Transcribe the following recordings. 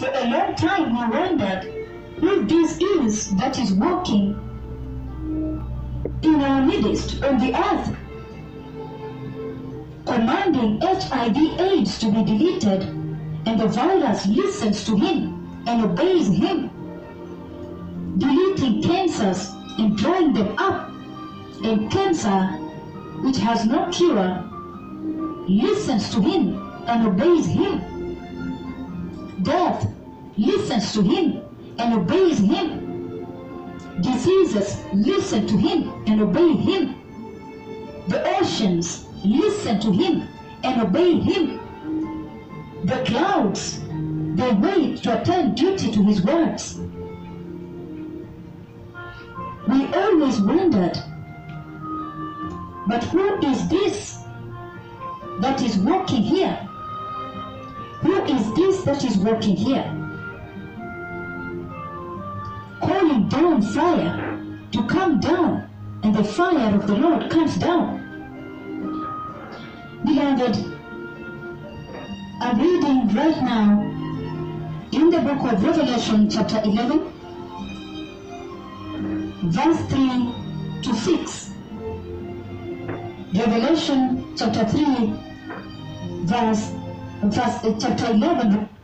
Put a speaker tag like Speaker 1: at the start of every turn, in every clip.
Speaker 1: For a long time we wondered who this is that is walking in our midst on the earth, commanding HIV AIDS to be deleted, and the virus listens to him and obeys him, deleting cancers and drying them up, and cancer, which has no cure, listens to him and obeys him. Death listens to him and obeys him. Diseases listen to him and obey him. The oceans listen to him and obey him. The clouds, they wait to attend duty to his words. We always wondered, but who is this that is walking here? Who is this that is walking here? Calling down fire to come down, and the fire of the Lord comes down. Beloved, I'm reading right now in the book of Revelation, chapter 11, verse 3 to 6. Revelation chapter 3, verse, verse uh, chapter 11.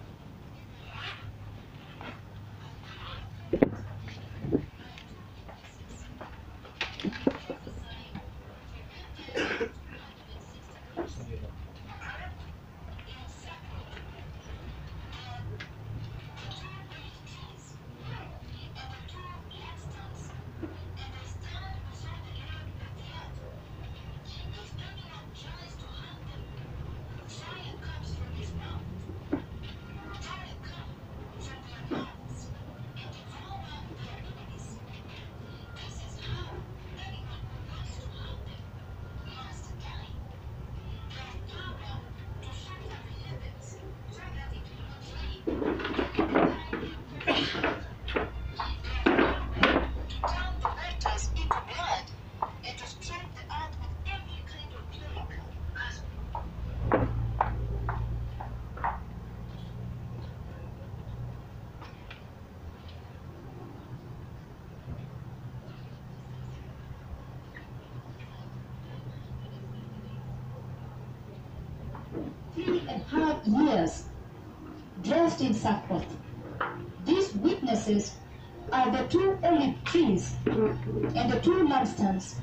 Speaker 1: Two lampstands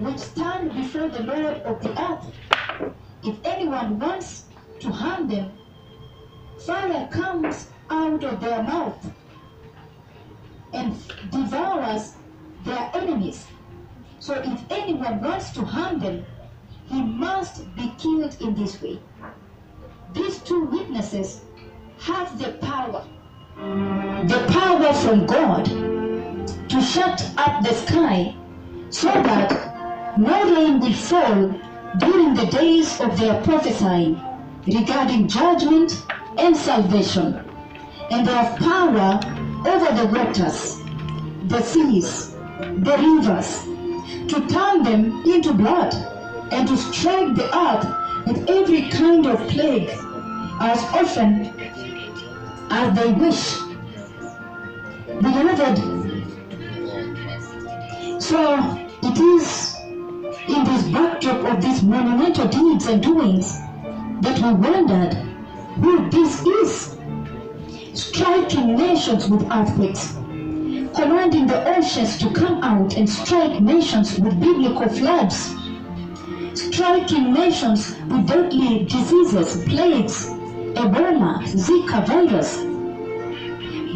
Speaker 1: which stand before the Lord of the earth. If anyone wants to harm them, fire comes out of their mouth and devours their enemies. So if anyone wants to harm them, he must be killed in this way. These two witnesses have the power, the power from God to shut up the sky so that no rain will fall during the days of their prophesying regarding judgment and salvation. And they have power over the waters, the seas, the rivers, to turn them into blood and to strike the earth with every kind of plague as often as they wish. Beloved, so it is in this backdrop of these monumental deeds and doings that we wondered who this is. Striking nations with earthquakes, commanding the oceans to come out and strike nations with biblical floods, striking nations with deadly diseases, plagues, Ebola, Zika virus,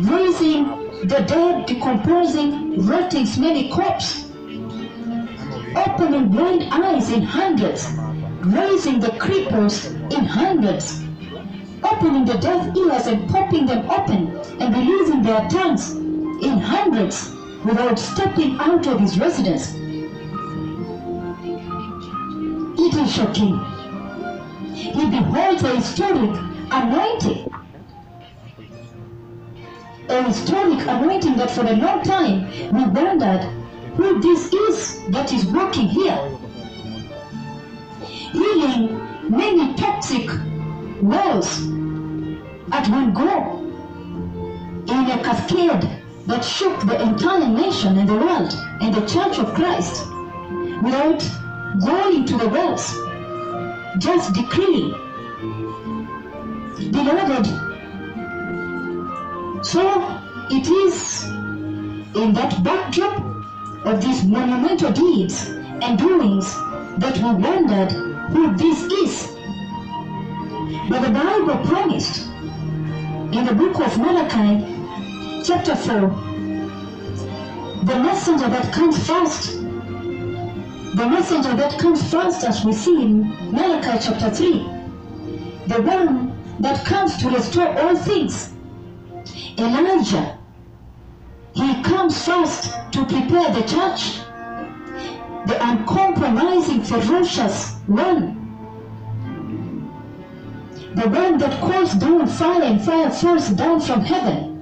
Speaker 1: raising the dead, decomposing, rotting many corpses, opening blind eyes in hundreds, raising the cripples in hundreds, opening the deaf ears and popping them open and releasing their tongues in hundreds without stepping out of his residence. It is shocking. He beholds a historic anointing. A historic anointing that for a long time we wondered who this is that is working here. Healing many toxic wells at one go. in a cascade that shook the entire nation and the world and the church of Christ without going to the wells, just decreeing. Beloved, so it is in that backdrop of these monumental deeds and doings that we wondered who this is. But the Bible promised in the book of Malachi, chapter 4, the messenger that comes first, the messenger that comes first, as we see in Malachi chapter 3, the one that comes to restore all things, Elijah. He comes first to prepare the church, the uncompromising, ferocious one the one that calls down fire and fire falls down from heaven.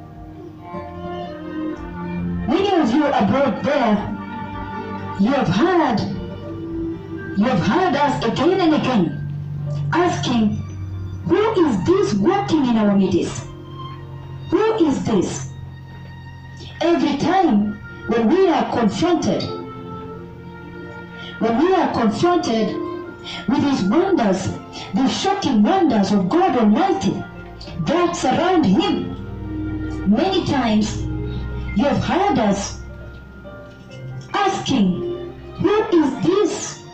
Speaker 1: Many of you abroad there, you have heard, you have heard us again and again asking, who is this walking in our midst? Who is this? Every time when we are confronted, when we are confronted with his wonders, the shocking wonders of God Almighty that surround him. Many times you have heard us asking, Who is this?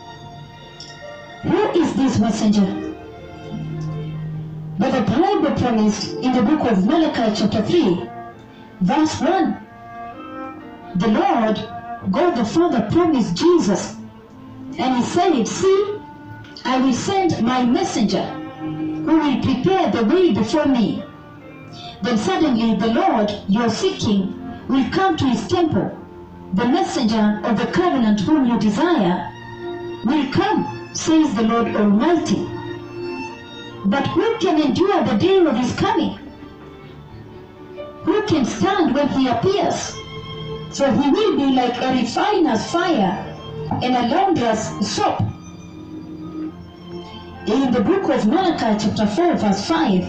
Speaker 1: Who is this messenger? But the Bible promised in the book of Malachi, chapter 3, verse 1, the Lord, God the Father, promised Jesus. And he said, See, I will send my messenger who will prepare the way before me. Then suddenly the Lord you are seeking will come to his temple. The messenger of the covenant whom you desire will come, says the Lord Almighty. But who can endure the day of his coming? Who can stand when he appears? For he will be like a refiner's fire and a launderer's soap in the book of Malachi, chapter 4, verse 5,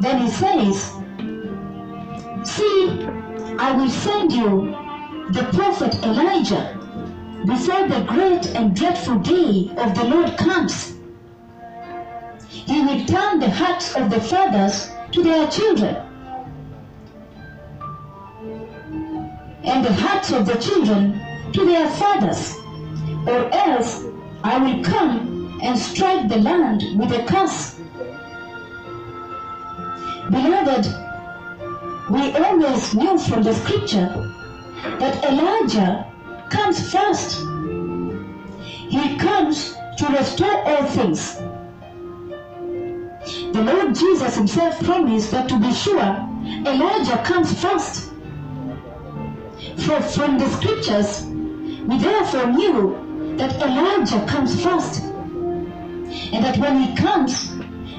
Speaker 1: then he says, See, I will send you the prophet Elijah before the great and dreadful day of the Lord comes. He will turn the hearts of the fathers to their children, and the hearts of the children to their fathers, or else I will come and strike the land with a curse. Beloved, we always knew from the scripture that Elijah comes first. He comes to restore all things. The Lord Jesus himself promised that to be sure, Elijah comes first. For from the scriptures, we therefore knew that Elijah comes first. And that when he comes,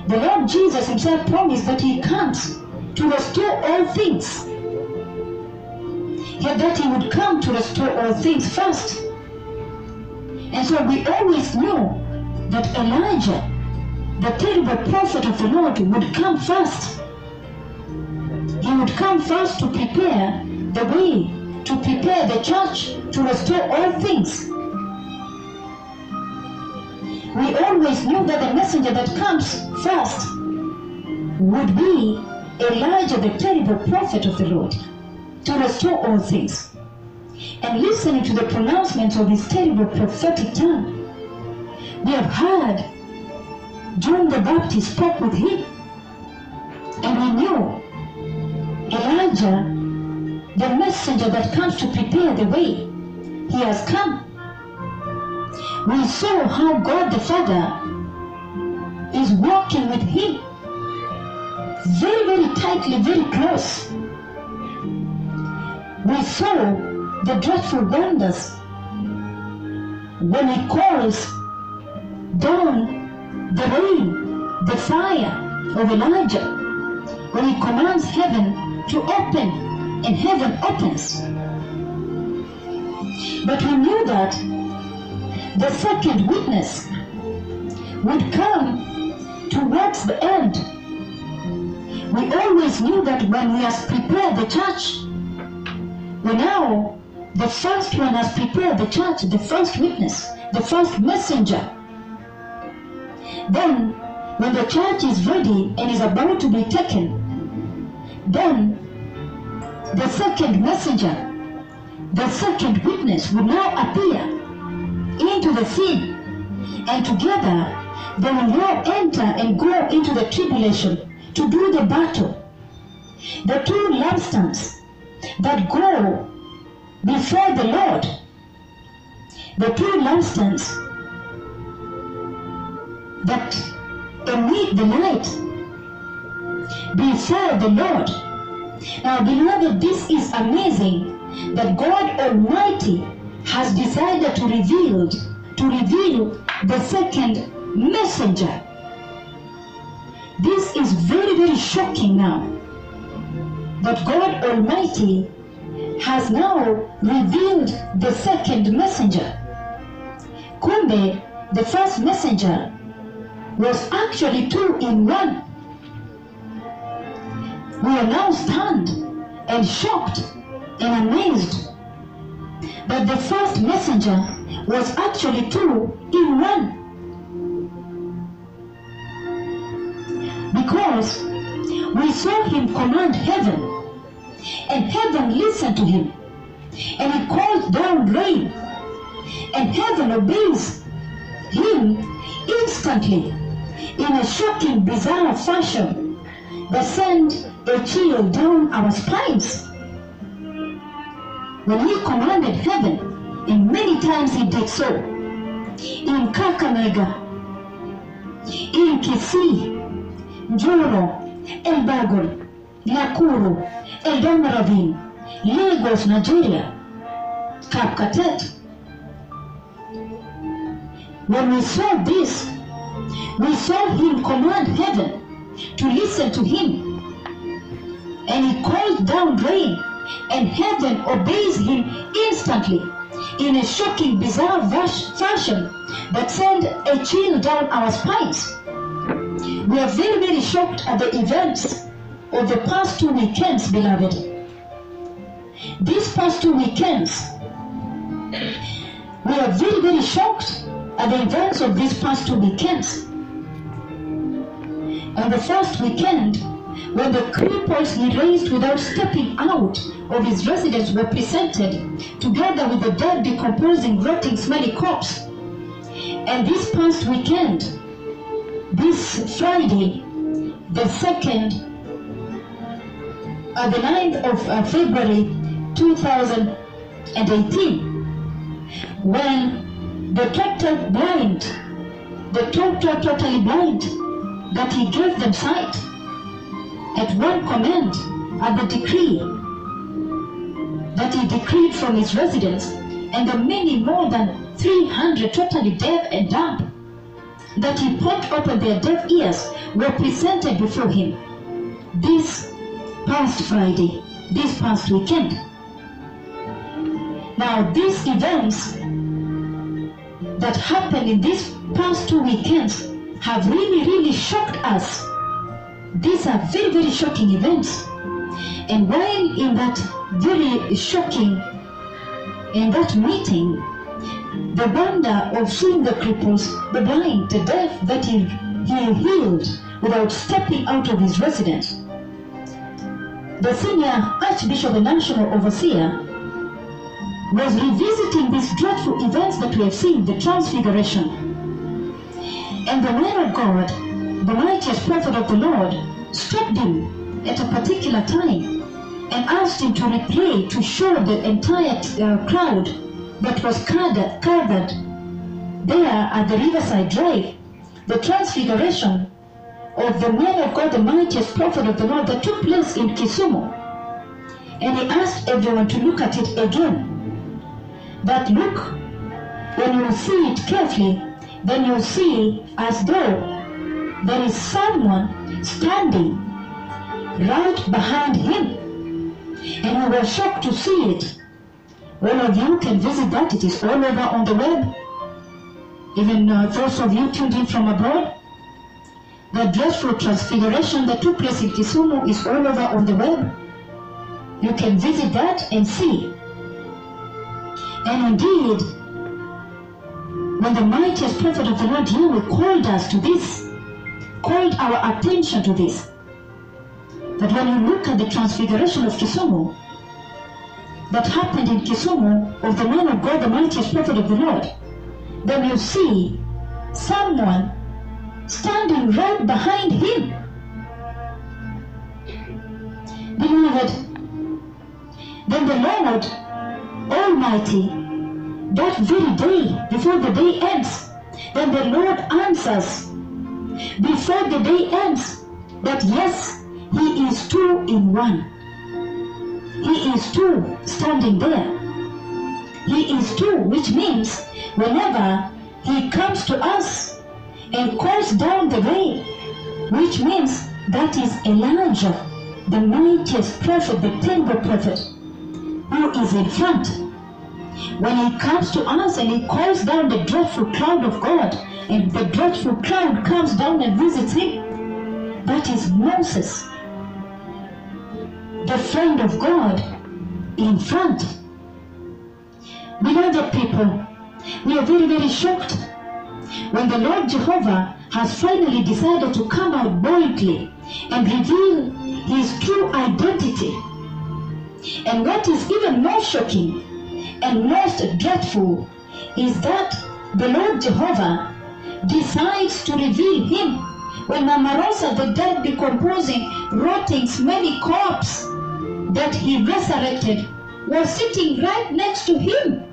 Speaker 1: the Lord Jesus himself promised that he comes to restore all things. Yet that he would come to restore all things first. And so we always knew that Elijah, the terrible prophet of the Lord, would come first. He would come first to prepare the way, to prepare the church, to restore all things. We always knew that the messenger that comes first would be Elijah, the terrible prophet of the Lord, to restore all things. And listening to the pronouncements of this terrible prophetic tongue, we have heard John the Baptist spoke with him. And we knew Elijah, the messenger that comes to prepare the way, he has come. We saw how God the Father is walking with him very, very tightly, very close. We saw the dreadful wonders when he calls down the rain, the fire of Elijah, when he commands heaven to open and heaven opens. But we knew that the second witness would come towards the end we always knew that when we has prepared the church, we now, the first one has prepared the church, the first witness, the first messenger. Then, when the church is ready and is about to be taken, then the second messenger, the second witness will now appear into the scene. And together, they will now enter and go into the tribulation to do the battle. The two lampstands that go before the Lord, the two lampstands that emit the light before the Lord. Now, beloved, this is amazing that God Almighty has decided to reveal to reveal the second messenger. This is very, very shocking now. That God Almighty has now revealed the second messenger. Kumbe, the first messenger was actually two in one. We are now stunned and shocked and amazed that the first messenger was actually two in one. Because we saw him command heaven, and heaven listened to him, and he calls down rain, and heaven obeys him instantly in a shocking, bizarre fashion that sent a chill down our spines. When he commanded heaven, and many times he did so, in Kakamega, in Kisii, Njoro, Elburgon, Nakuru, Eldama Ravine, Lagos, Nigeria, Kapkatet. When we saw this, we saw him command heaven to listen to him. And he called down rain, and heaven obeys him instantly in a shocking, bizarre fashion that sent a chill down our spines. We are very, very shocked at the events of the past two weekends, beloved. These past two weekends, we are very, very shocked at the events of these past two weekends. On the first weekend, when the cripples he raised without stepping out of his residence were presented, together with the dead, decomposing, rotting, smelly corpse. And this past weekend, this Friday, the second, uh, the 9th of uh, February 2018, when the total blind, the total totally blind, that he gave them sight at one command, at the decree that he decreed from his residence, and the many more than 300 totally deaf and dumb that he put open their deaf ears were presented before him this past Friday, this past weekend. Now, these events that happened in these past two weekends have really, really shocked us. These are very, very shocking events. And while in that very shocking, in that meeting, the wonder of seeing the cripples, the blind, the deaf that he, he healed without stepping out of his residence. The senior Archbishop the National Overseer was revisiting these dreadful events that we have seen, the Transfiguration. And the man of God, the mightiest prophet of the Lord, stopped him at a particular time and asked him to replay to show the entire uh, crowd that was gathered, gathered there at the Riverside Drive the transfiguration of the man of God, the mightiest prophet of the Lord that took place in Kisumu. And he asked everyone to look at it again. That look, when you see it carefully, then you see as though there is someone standing right behind him. And we were shocked to see it. All of you can visit that. It is all over on the web. Even uh, those of you tuned in from abroad. the dreadful transfiguration that took place in Kisumu is all over on the web. You can visit that and see. And indeed, when the mightiest prophet of the Lord Yahweh called us to this, called our attention to this, that when you look at the transfiguration of Kisumu, that happened in Kisumu of the man of God, the mightiest prophet of the Lord, then you see someone standing right behind him. Beloved, then the Lord Almighty, that very day, before the day ends, then the Lord answers, before the day ends, that yes, He is two in one. He is two standing there. He is two, which means whenever He comes to us and calls down the rain, which means that is Elijah, the mightiest prophet, the temple prophet, who is in front. When he comes to us and he calls down the dreadful cloud of God, and the dreadful cloud comes down and visits him, that is Moses, the friend of God, in front. Beloved people, we are very, very shocked when the Lord Jehovah has finally decided to come out boldly and reveal his true identity. And what is even more shocking and most dreadful is that the Lord Jehovah decides to reveal him when Mamarosa, the dead, decomposing, rotting, smelly corpse that he resurrected, was sitting right next to him.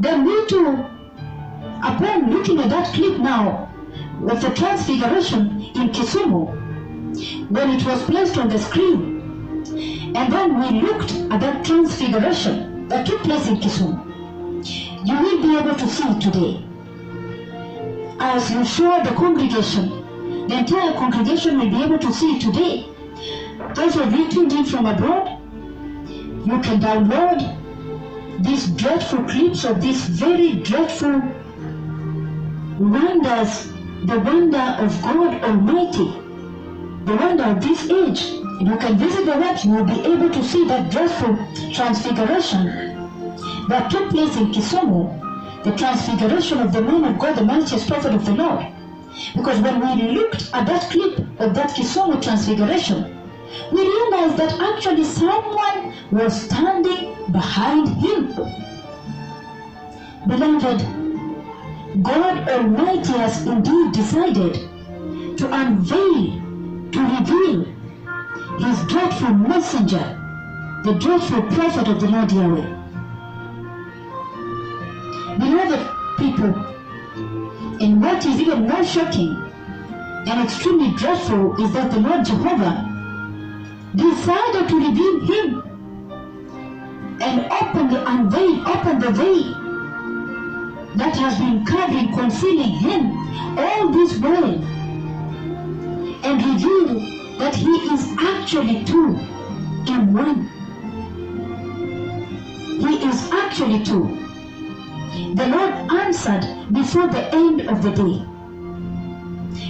Speaker 1: Then we too, upon looking at that clip now of the transfiguration in Kisumu, when it was placed on the screen, and then we looked at that transfiguration that took place in Kisumu, you will be able to see it today. As you show the congregation, the entire congregation will be able to see it today. Those of you tuned in from abroad, you can download these dreadful clips of these very dreadful wonders, the wonder of God Almighty, the wonder of this age. You can visit the web, you will be able to see that dreadful transfiguration that took place in Kisumu, the transfiguration of the man of God, the mightiest prophet of the Lord. Because when we looked at that clip of that Kisumu transfiguration, we realized that actually someone was standing behind him. Beloved, God Almighty has indeed decided to unveil, to reveal his dreadful messenger, the dreadful prophet of the Lord Yahweh. Beloved people, and what is even more shocking and extremely dreadful is that the Lord Jehovah decided to reveal him and open the unveil, open the veil that has been covering, concealing him all this while and reveal he is actually two in one. He is actually two. The Lord answered before the end of the day.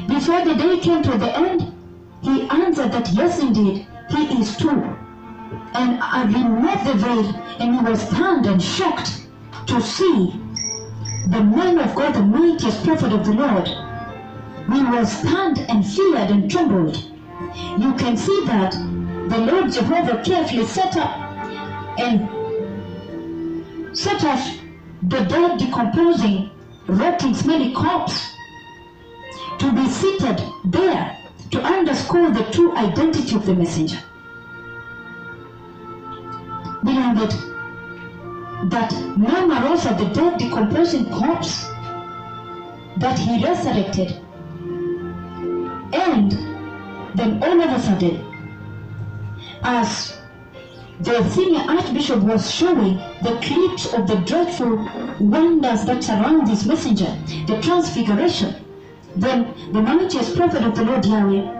Speaker 1: Before the day came to the end, he answered that yes, indeed, he is two. And I removed the veil, and he was stunned and shocked to see the man of God, the mightiest prophet of the Lord. He was stunned and feared and trembled. You can see that the Lord Jehovah carefully set up and set up the dead, decomposing, rotting, smelly corpse to be seated there to underscore the true identity of the messenger. Beloved, that Mama Rosa, the dead decomposing corpse that he resurrected, and then all of a sudden, as the senior archbishop was showing the clips of the dreadful wonders that surround this messenger, the transfiguration, then the mightiest prophet of the Lord Yahweh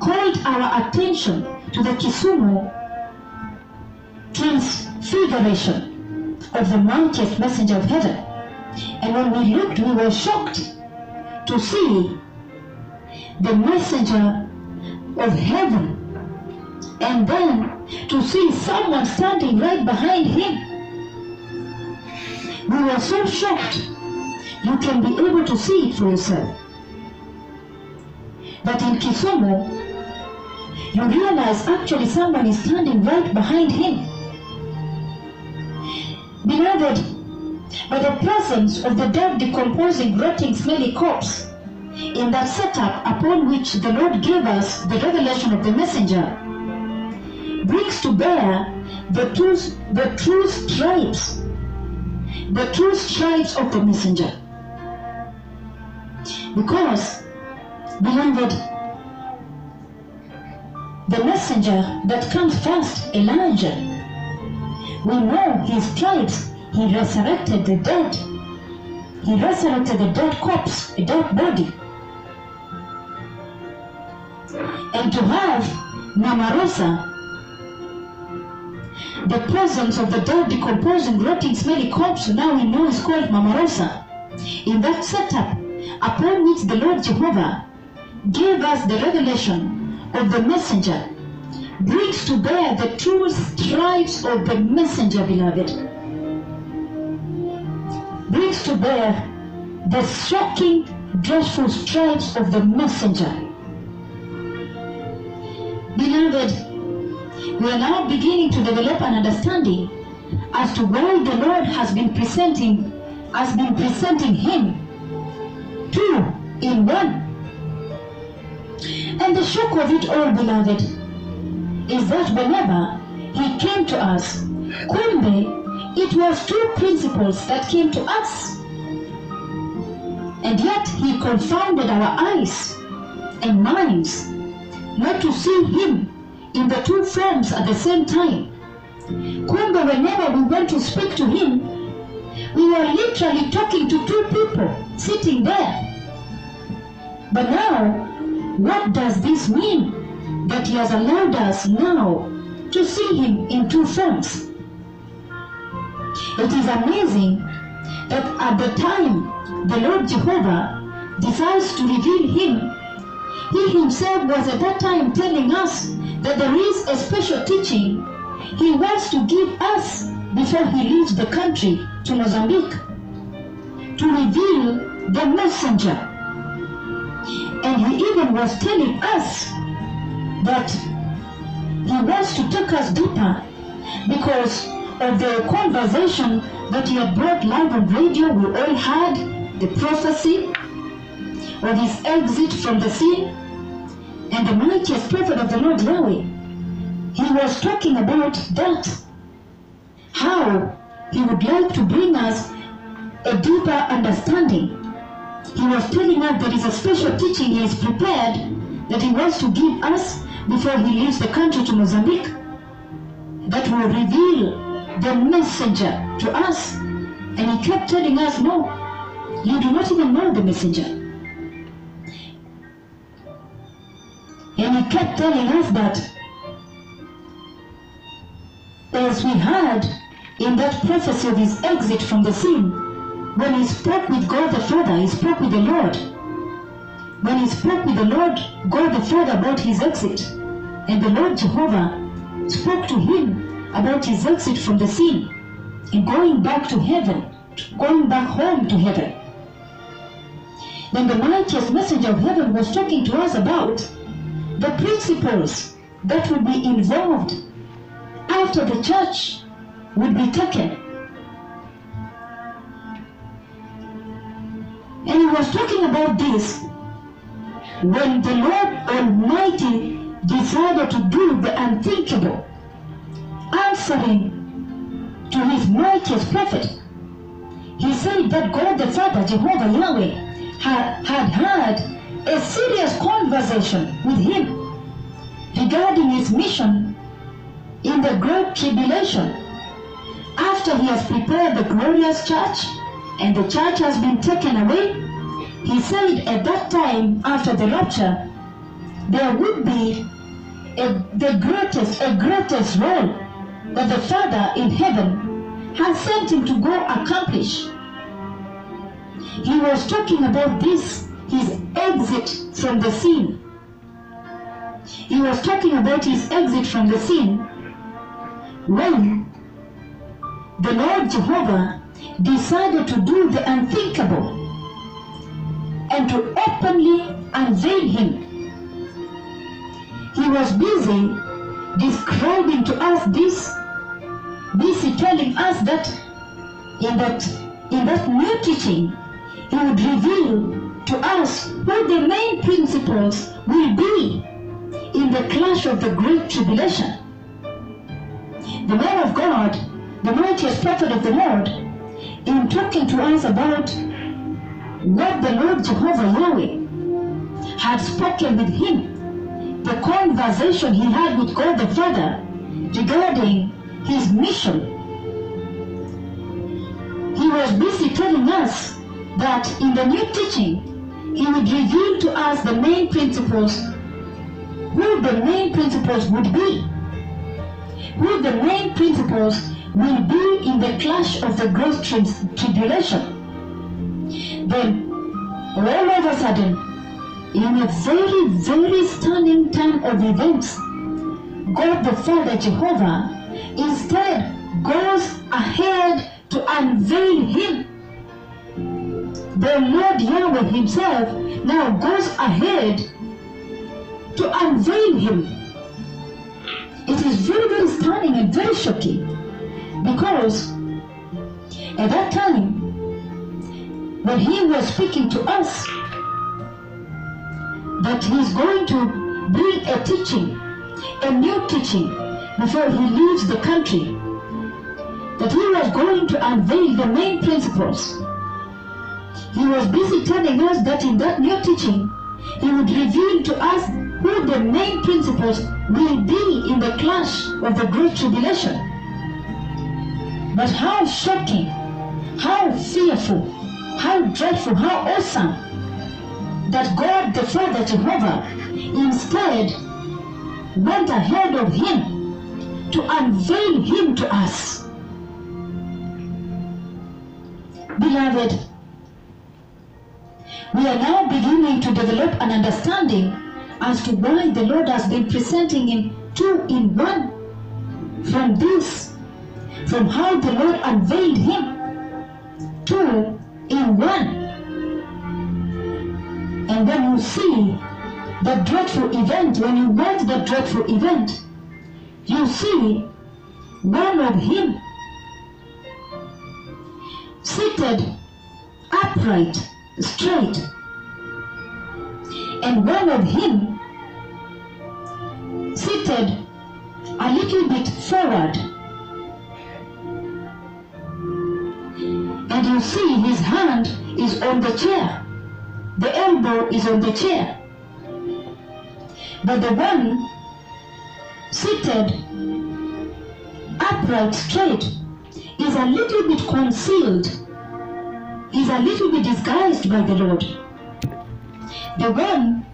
Speaker 1: called our attention to the Kisumu transfiguration of the mightiest messenger of heaven. And when we looked, we were shocked to see the messenger of heaven and then to see someone standing right behind him. We were so shocked. You can be able to see it for yourself. But in Kisumu, you realize actually someone is standing right behind him. Beloved, by the presence of the dead, decomposing, rotting, smelly corpse, in that setup upon which the Lord gave us the revelation of the messenger, brings to bear the true, the true stripes, the true stripes of the messenger. Because, beloved, the messenger that comes first, Elijah, we know his stripes, he resurrected the dead. He resurrected the dead corpse, a dead body. To have Mamarosa, the presence of the dead, decomposing, rotting, smelly corpse, now we know is called Mamarosa. In that setup, upon which the Lord Jehovah gave us the revelation of the messenger, brings to bear the true stripes of the messenger, beloved. Brings to bear the shocking, dreadful stripes of the messenger. Beloved, we are now beginning to develop an understanding as to why the Lord has been presenting has been presenting him two in one. And the shock of it all, beloved, is that whenever he came to us, kumbe, it was two principals that came to us. And yet he confounded our eyes and minds not to see him in the two forms at the same time. Kumbe, whenever we went to speak to him, we were literally talking to two people sitting there. But now, what does this mean? That he has allowed us now to see him in two forms. It is amazing that at the time the Lord Jehovah decides to reveal him, he himself was at that time telling us that there is a special teaching he wants to give us before he leaves the country to Mozambique to reveal the messenger. And he even was telling us that he wants to take us deeper because of the conversation that he had brought live on radio. We all had the prophecy of his exit from the scene and the mightiest prophet of the Lord Yahweh. He was talking about that. How he would like to bring us a deeper understanding. He was telling us there is a special teaching he is prepared that he wants to give us before he leaves the country to Mozambique that will reveal the messenger to us. And he kept telling us, no, you do not even know the messenger. And he kept telling us that as we heard in that prophecy of his exit from the scene, when he spoke with God the Father, he spoke with the Lord. When he spoke with the Lord, God the Father about his exit, and the Lord Jehovah spoke to him about his exit from the scene and going back to heaven, going back home to heaven. Then the mightiest messenger of heaven was talking to us about the principles that would be involved after the church would be taken. And he was talking about this when the Lord Almighty decided to do the unthinkable, answering to his mightiest prophet. He said that God the Father, Jehovah Yahweh, had, had had a serious conversation with him regarding his mission in the great tribulation. After he has prepared the glorious church and the church has been taken away, he said at that time after the rapture, there would be a, the greatest, a greatest role that the Father in heaven has sent him to go accomplish. He was talking about this his exit from the scene. He was talking about his exit from the scene when the Lord Jehovah decided to do the unthinkable and to openly unveil him. He was busy describing to us this, busy telling us that in that in that new teaching, he would reveal to us what the main principles will be in the clash of the great tribulation. The man of God, the mightiest prophet of the Lord, in talking to us about what the Lord Jehovah Yahweh had spoken with him, the conversation he had with God the Father regarding his mission. He was busy telling us that in the new teaching, he would reveal to us the main principals, who the main principals would be, who the main principals will be in the clash of the great tri- tribulation. Then, all of a sudden, in a very, very stunning time of events, God the Father Jehovah instead goes ahead to unveil him. The Lord Yahweh himself now goes ahead to unveil him. It is very, very stunning and very shocking because at that time, when he was speaking to us, that he's going to bring a teaching, a new teaching, before he leaves the country, that he was going to unveil the main principals. He was busy telling us that in that new teaching, he would reveal to us who the main principals will be in the clash of the Great Tribulation. But how shocking, how fearful, how dreadful, how awesome that God the Father Jehovah instead went ahead of him to unveil him to us. Beloved, we are now beginning to develop an understanding as to why the Lord has been presenting him two in one from this, from how the Lord unveiled him two in one. And when you see the dreadful event, when you watch the dreadful event, you see one of him seated upright, straight, and one of him seated a little bit forward. And you see his hand is on the chair, the elbow is on the chair. But the one seated upright, straight, is a little bit concealed, is a little bit disguised by the Lord. The one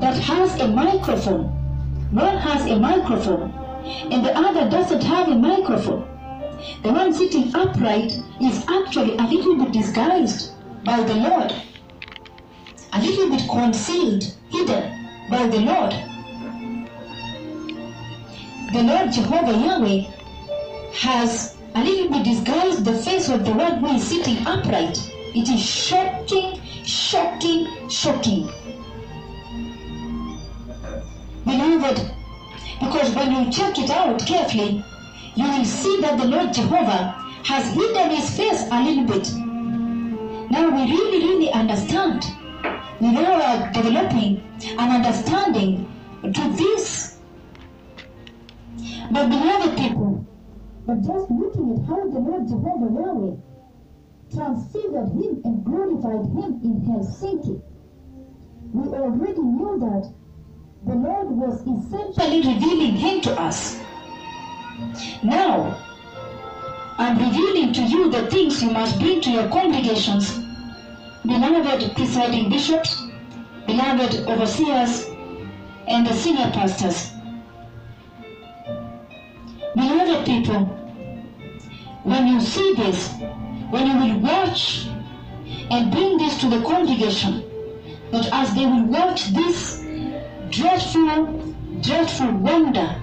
Speaker 1: that has a microphone, one has a microphone, and the other doesn't have a microphone. The one sitting upright is actually a little bit disguised by the Lord, a little bit concealed, hidden by the Lord. The Lord Jehovah Yahweh has a little bit disguised the face of the one who is sitting upright. It is shocking, shocking, shocking. Beloved, because when you check it out carefully, you will see that the Lord Jehovah has hidden his face a little bit. Now we really, really understand. We now are developing an understanding to this. But beloved people, but just looking at how the Lord Jehovah Yahweh transfigured him and glorified him in Helsinki, we already knew that the Lord was essentially revealing him to us. Now, I'm revealing to you the things you must bring to your congregations, beloved presiding bishops, beloved overseers, and the senior pastors. Beloved people, when you see this, when you will watch and bring this to the congregation that as they will watch this dreadful, dreadful wonder,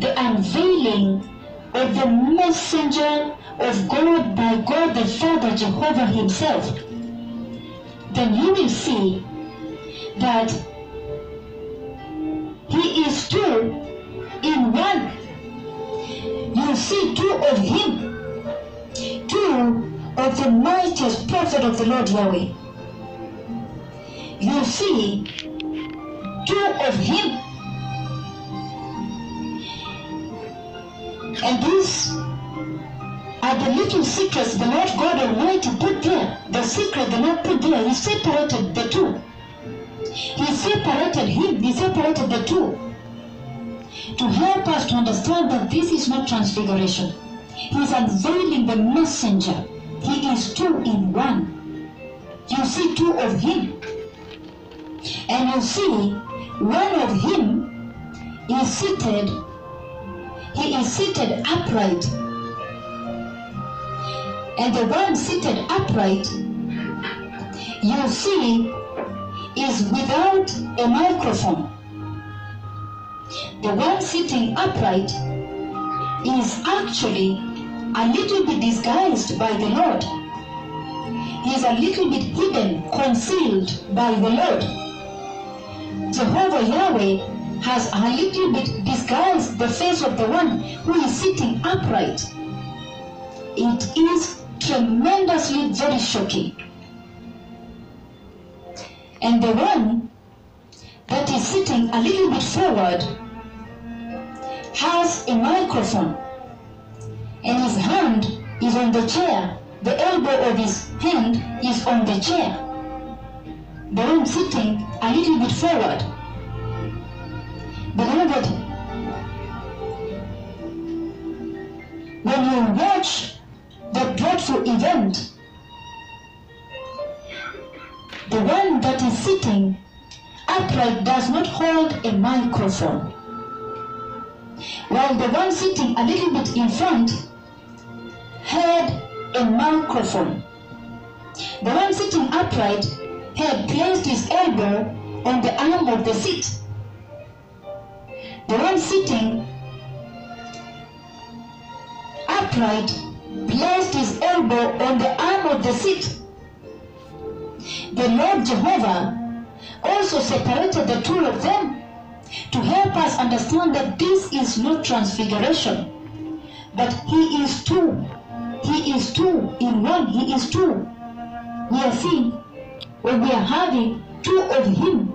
Speaker 1: the unveiling of the messenger of God by God the Father Jehovah Himself, then you will see that He is two in one. You see two of Him, two of the mightiest prophet of the Lord Yahweh. You see two of Him. And these are the little secrets the Lord God Almighty put there. The secret the Lord put there, He separated the two. He separated Him, He separated the two to help us to understand that this is not transfiguration. He is unveiling the messenger. He is two in one. You see two of Him. And you see one of Him is seated, He is seated upright and the one seated upright, you see, is without a microphone. The one sitting upright is actually a little bit disguised by the Lord. He is a little bit hidden, concealed by the Lord. Jehovah Yahweh has a little bit disguised the face of the one who is sitting upright. It is tremendously very shocking. And the one that is sitting a little bit forward has a microphone and his hand is on the chair. The elbow of his hand is on the chair. The one sitting a little bit forward. Beloved, when you watch the dreadful event, the one that is sitting upright does not hold a microphone, while the one sitting a little bit in front had a microphone. The one sitting upright had placed his elbow on the arm of the seat. The one sitting upright placed his elbow on the arm of the seat. The Lord Jehovah also separated the two of them to help us understand that this is not transfiguration, but He is two. He is two in one. He is two. We are seeing when we are having two of Him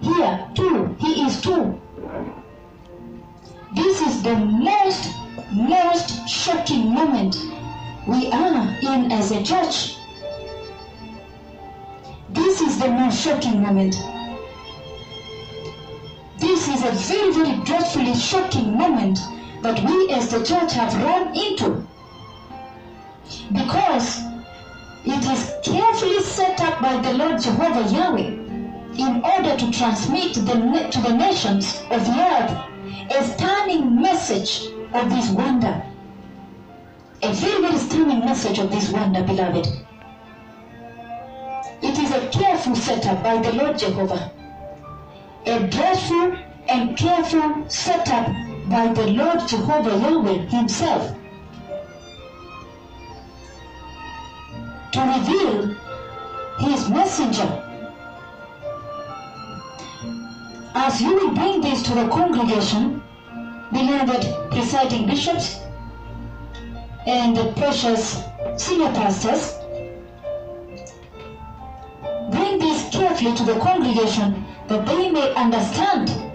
Speaker 1: here, two. He is two. This is the most, most shocking moment we are in as a church. This is the most shocking moment. This is a very, very dreadfully shocking moment that we as the church have run into. Because it is carefully set up by the Lord Jehovah Yahweh in order to transmit the, to the nations of the earth a stunning message of this wonder. A very, very stunning message of this wonder, beloved. It is a careful setup by the Lord Jehovah. A dreadful and careful setup by the Lord Jehovah Yahweh Himself to reveal His messenger. As you will bring this to the congregation, beloved presiding bishops and the precious senior pastors, bring this carefully to the congregation that they may understand.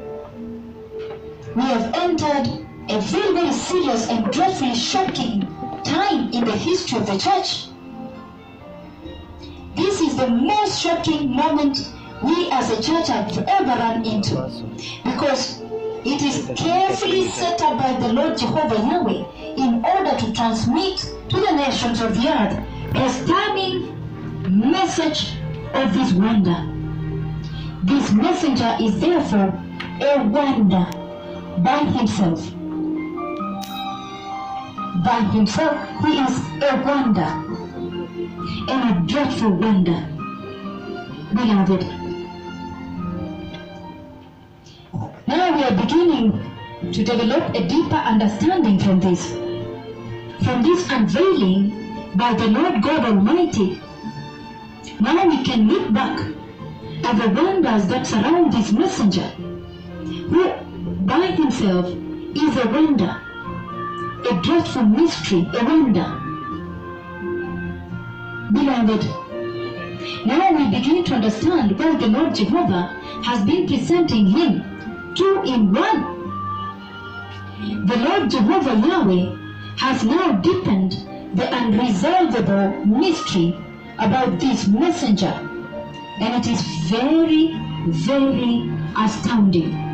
Speaker 1: We have entered a very, very serious and dreadfully shocking time in the history of the church. This is the most shocking moment we as a church have ever run into because it is carefully set up by the Lord Jehovah Yahweh in order to transmit to the nations of the earth a stunning message of this wonder. This messenger is therefore a wonder by himself. By himself, he is a wonder. and a dreadful wonder. Beloved, now we are beginning to develop a deeper understanding from this. From this unveiling by the Lord God Almighty, now we can look back at the wonders that surround this messenger, who by himself is a wonder, a dreadful mystery, a wonder. Beloved, now we begin to understand why the Lord Jehovah has been presenting him two in one. The Lord Jehovah Yahweh has now deepened the unresolvable mystery about this messenger, and it is very, very astounding.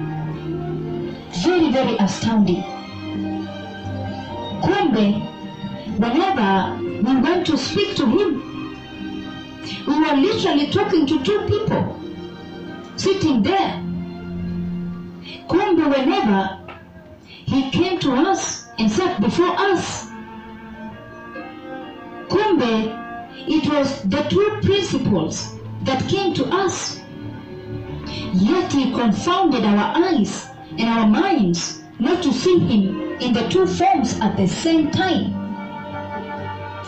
Speaker 1: Very, very astounding. Kumbe, whenever we went to speak to him, we were literally talking to two people sitting there. Kumbe, whenever he came to us and sat before us, Kumbe, it was the two principals that came to us. Yet he confounded our eyes and our minds not to see him in the two forms at the same time.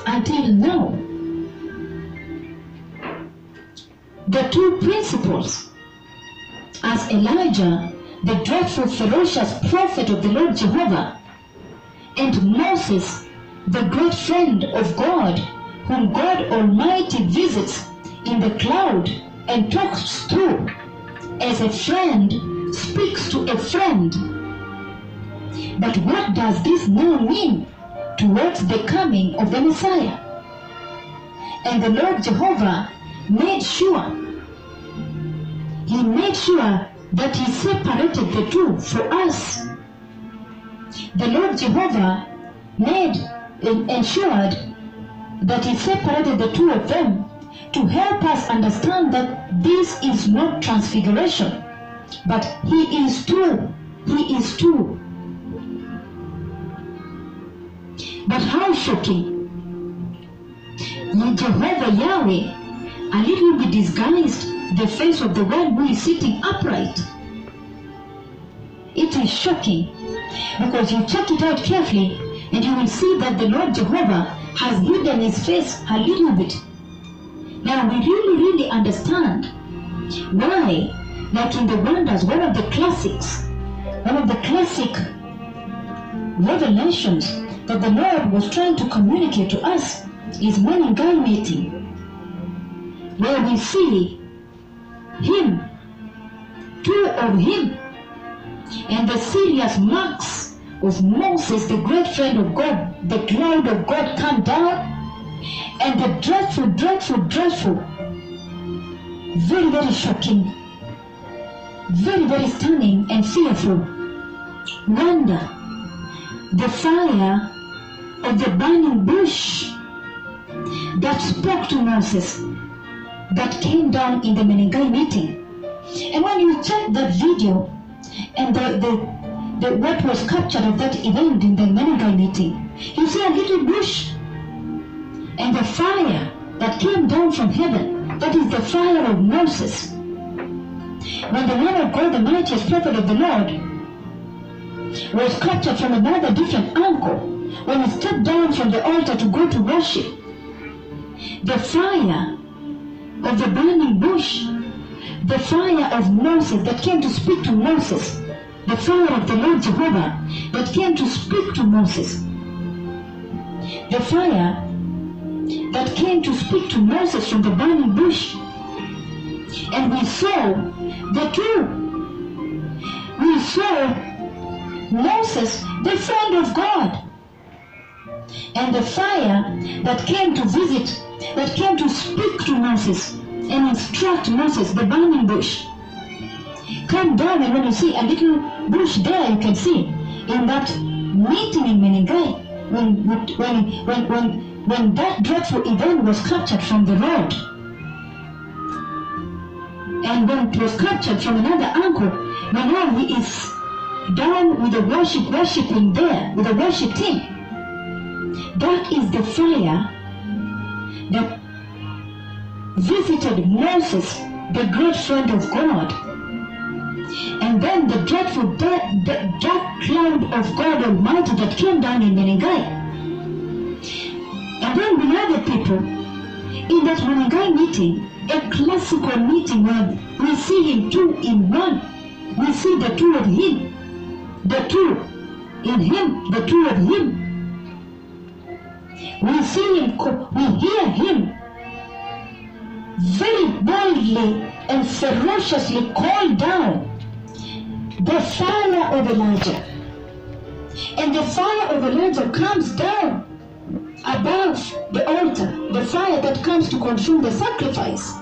Speaker 1: Until now, the two principals as Elijah, the dreadful, ferocious prophet of the Lord Jehovah, and Moses, the great friend of God, whom God Almighty visits in the cloud and talks to as a friend speaks to a friend. But what does this now mean towards the coming of the Messiah? And the Lord Jehovah made sure, He made sure that He separated the two for us. The Lord Jehovah made and ensured that He separated the two of them to help us understand that this is not transfiguration, but He is true. He is true. But how shocking! Jehovah Yahweh a little bit disguised the face of the one who is sitting upright. It is shocking because you check it out carefully and you will see that the Lord Jehovah has hidden his face a little bit. Now we really, really understand why, like in the wonders, one of the classics, one of the classic revelations that the Lord was trying to communicate to us is Menengai meeting, where we see Him, two of Him, and the serious marks of Moses, the great friend of God, the cloud of God come down, and the dreadful, dreadful, dreadful, very, very shocking, very, very stunning and fearful wonder, the fire of the burning bush that spoke to Moses that came down in the Menengai meeting. And when you check that video and the, the, the what was captured of that event in the Menengai meeting, you see a little bush and the fire that came down from heaven, that is the fire of Moses. When the man of God, the mightiest prophet of the Lord, was captured from another different angle, when he stepped down from the altar to go to worship, the fire of the burning bush, the fire of Moses that came to speak to Moses, the fire of the Lord Jehovah that came to speak to Moses, the fire that came to speak to Moses from the burning bush. And we saw the two. We saw Moses, the friend of God, and the fire that came to visit, that came to speak to Moses and instruct Moses, the burning bush. Come down, and when you see a little bush there, you can see in that meeting in Menengai, when, when, when, when when that dreadful event was captured from the road, and was captured from another angle, when now he is down with the worship, worshiping there, with the worship team. That is the fire that visited Moses, the great friend of God. And then the dreadful dark, the dark cloud of God Almighty that came down in Menengai. And then beloved people, in that Menengai meeting, a classical meeting where we see him two in one. We see the two of him, the two in him, the two of him. We see him, we hear him very boldly and ferociously call down the fire of Elijah. And the fire of Elijah comes down above the altar, the fire that comes to consume the sacrifice.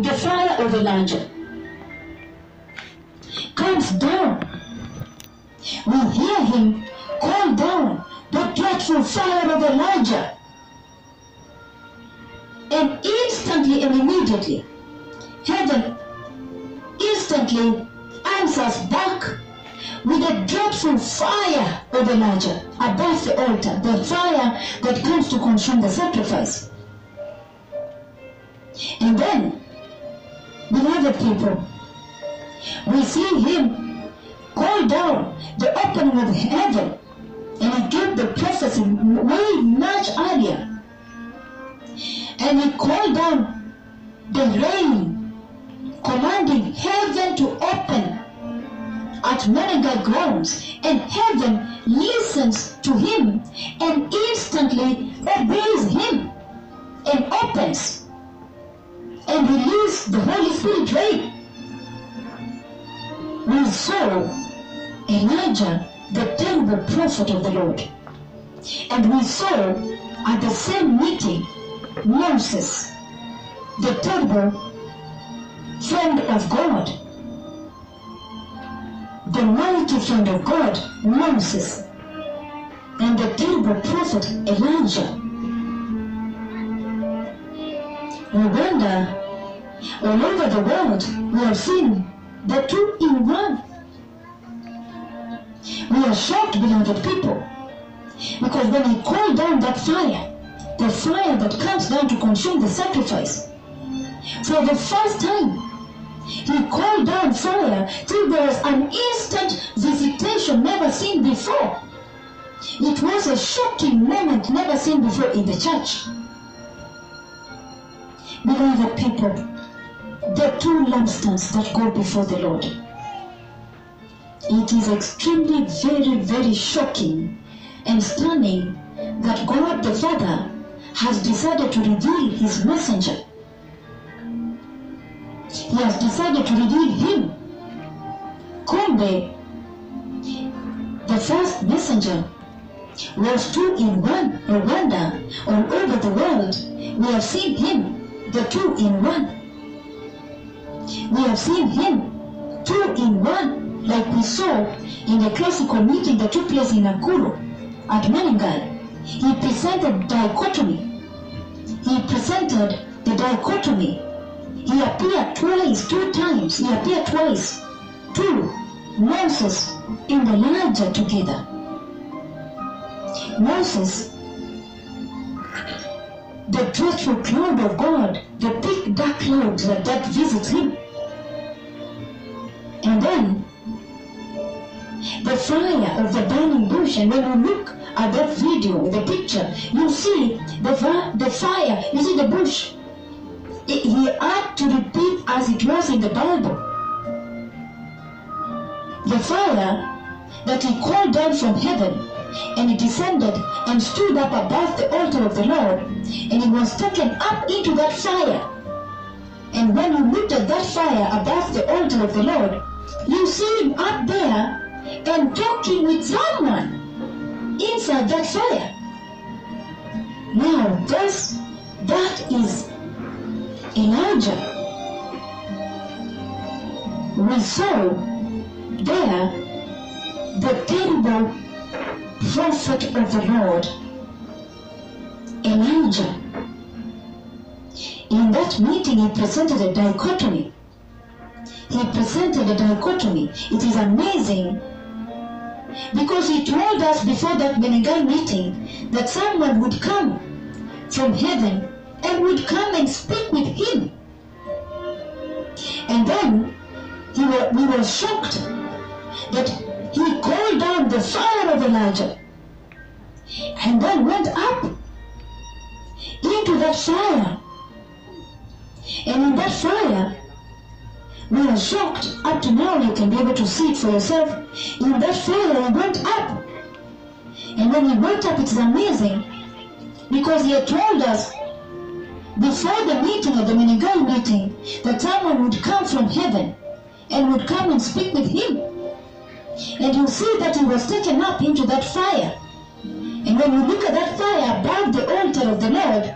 Speaker 1: The fire of Elijah comes down. We hear him call down the dreadful fire of Elijah. And instantly and immediately, heaven instantly answers back with a dreadful fire of Elijah above the altar, the fire that comes to consume the sacrifice. And then, beloved people, we see him call down the opening of heaven, and he gave the prophecy way much earlier. And he called down the rain, commanding heaven to open at Menengai grounds, and heaven listens to him and instantly obeys him and opens and release the Holy Spirit rain. We saw Elijah, the terrible prophet of the Lord. And we saw at the same meeting Moses, the terrible friend of God. The mighty friend of God, Moses, and the terrible prophet Elijah. We wonder, all over the world, we have seen the two in one. We are shocked, beloved people, because when he called down that fire, the fire that comes down to consume the sacrifice, for the first time, he called down fire till there was an instant visitation never seen before. It was a shocking moment never seen before in the church. Beloved people, the two lampstands that go before the Lord. It is extremely, very, very shocking and stunning that God the Father has decided to reveal his messenger. He has decided to reveal him. Kumbe, the first messenger was two in one. Wonder all over the world we have seen him, the two in one. We have seen him, two in one, like we saw in the classical meeting that took place in Nakuru at Menengai. He presented dichotomy. He presented the dichotomy. He appeared twice, two times. He appeared twice. Two, Moses and Elijah together. Moses, the dreadful cloud of God, the thick dark cloud that, that visits him. And then the fire of the burning bush. And when you look at that video, the picture, you see the, the fire, you see the bush. It- he had to repeat as it was in the Bible. The fire that he called down from heaven and he descended and stood up above the altar of the Lord and he was taken up into that fire. And when you looked at that fire above the altar of the Lord, you see him up there and talking with someone inside that fire. Now, this, that is Elijah. We saw there the terrible prophet of the Lord, Elijah. In that meeting, he presented a dichotomy. He presented a dichotomy. It is amazing because he told us before that Menengai meeting that someone would come from heaven and would come and speak with him. And then he were, we were shocked that he called down the fire of Elijah and then went up into that fire. And in that fire, we are shocked. Up to now, you can be able to see it for yourself. In that fire, he went up. And when he went up, it's amazing because he had told us before the meeting of the Menengai meeting the someone would come from heaven and would come and speak with him. And you see that he was taken up into that fire. And when you look at that fire above the altar of the Lord,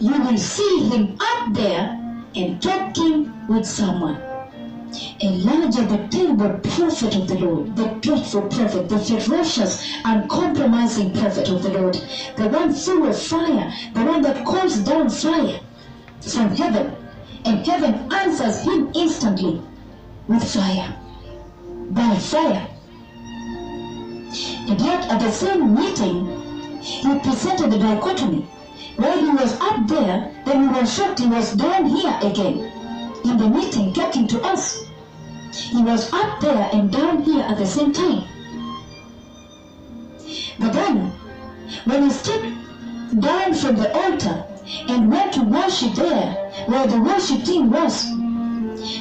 Speaker 1: you will see him up there and talking with someone. Elijah, the terrible prophet of the Lord, the dreadful prophet, the ferocious, uncompromising prophet of the Lord, the one full of fire, the one that calls down fire from heaven, and heaven answers him instantly with fire, by fire. And yet, at the same meeting, he presented the dichotomy. While he was up there, then we were shocked he was down here again in the meeting talking to us. He was up there and down here at the same time. But then, when he stepped down from the altar and went to worship there, where the worship team was,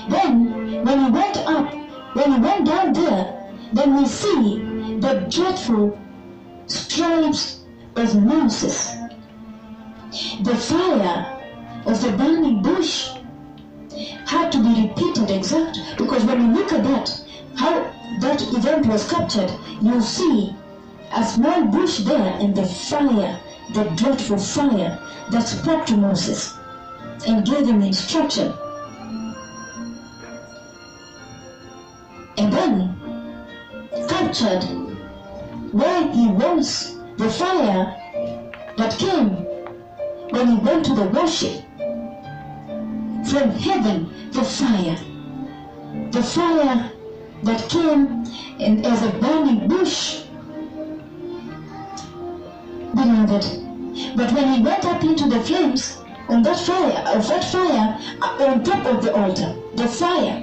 Speaker 1: then when he went up, when he went down there, then we see the dreadful stripes of Moses, the fire of the burning bush had to be repeated exact because when you look at that, how that event was captured, you see a small bush there and the fire, the dreadful fire that spoke to Moses and gave him instruction. And then captured where he was, the fire that came when he went to the worship from heaven the fire. The fire that came in, as a burning bush. Beloved but when he went up into the flames on that fire of that fire uh, on top of the altar the fire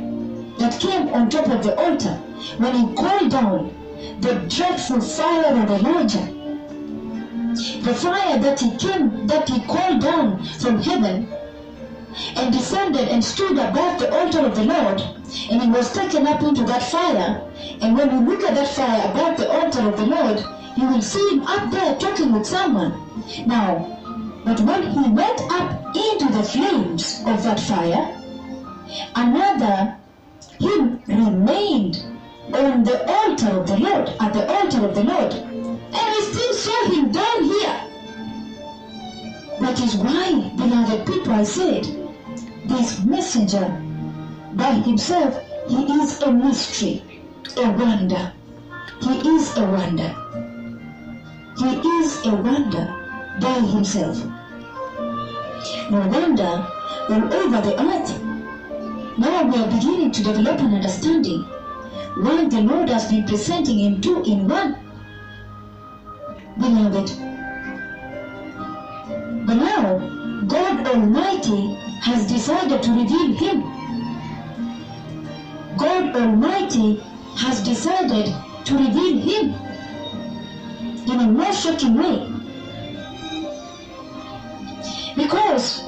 Speaker 1: that came on top of the altar when he called down the dreadful fire of Elijah the fire that he came that he called down from heaven and descended and stood above the altar of the Lord, and he was taken up into that fire. And when you look at that fire above the altar of the Lord, you will see him up there talking with someone. Now, but when he went up into the flames of that fire, another him remained on the altar of the Lord, at the altar of the Lord. And we still saw him down here. That is why, beloved people, said, this messenger by himself, he is a mystery, a wonder. He is a wonder. He is a wonder by himself. No wonder all over the earth. Now we are beginning to develop an understanding why the Lord has been presenting him two in one. Beloved, but now, God Almighty has decided to reveal Him. God Almighty has decided to reveal Him in a more shocking way. Because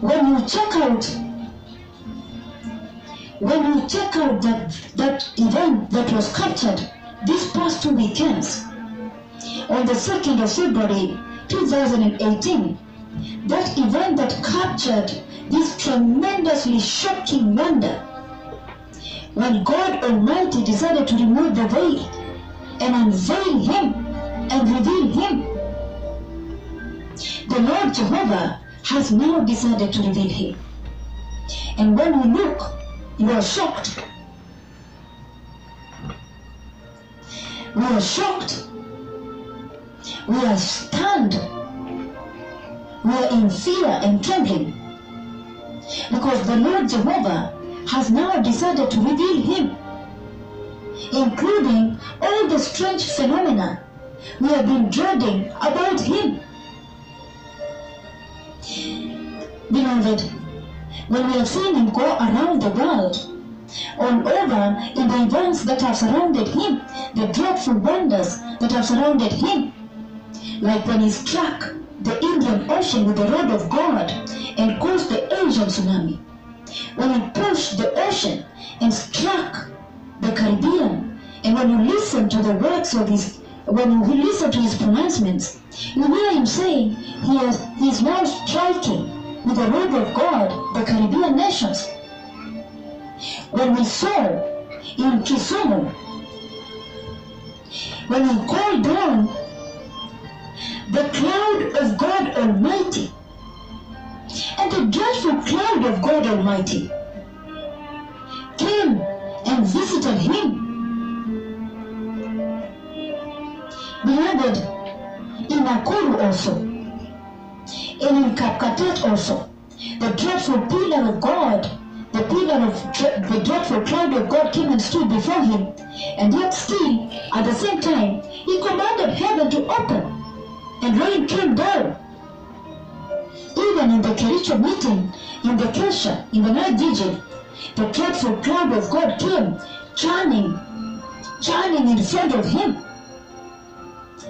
Speaker 1: when you check out when you check out that, that event that was captured these past two weekends on the 2nd of February 2018, that event that captured this tremendously shocking wonder when God Almighty decided to remove the veil and unveil Him and reveal Him. The Lord Jehovah has now decided to reveal Him. And when we look, you are shocked. We are shocked. We are stunned. We are in fear and trembling. Because the Lord Jehovah has now decided to reveal Him, including all the strange phenomena we have been dreading about Him. Beloved, when we have seen him go around the world, all over in the events that have surrounded him, the dreadful wonders that have surrounded him, like when he struck the Indian Ocean with the rod of God and caused the Asian tsunami, when he pushed the ocean and struck the Caribbean, and when you listen to the words of his, when you listen to his pronouncements, you hear him saying he is, he is now striking with the rod of God the Caribbean nations. When we saw in Kisumu, when he called down the cloud of God Almighty, and the dreadful cloud of God Almighty came and visited him. Beloved, in Nakuru also, and in Kapkatet also, the dreadful pillar of God, the pillar of the dreadful cloud of God came and stood before him, and yet still, at the same time, he commanded heaven to open, and rain came down. Even in the Kericho meeting, in the Kesha, in the night vigil, the dreadful cloud of God came, churning, churning in front of him.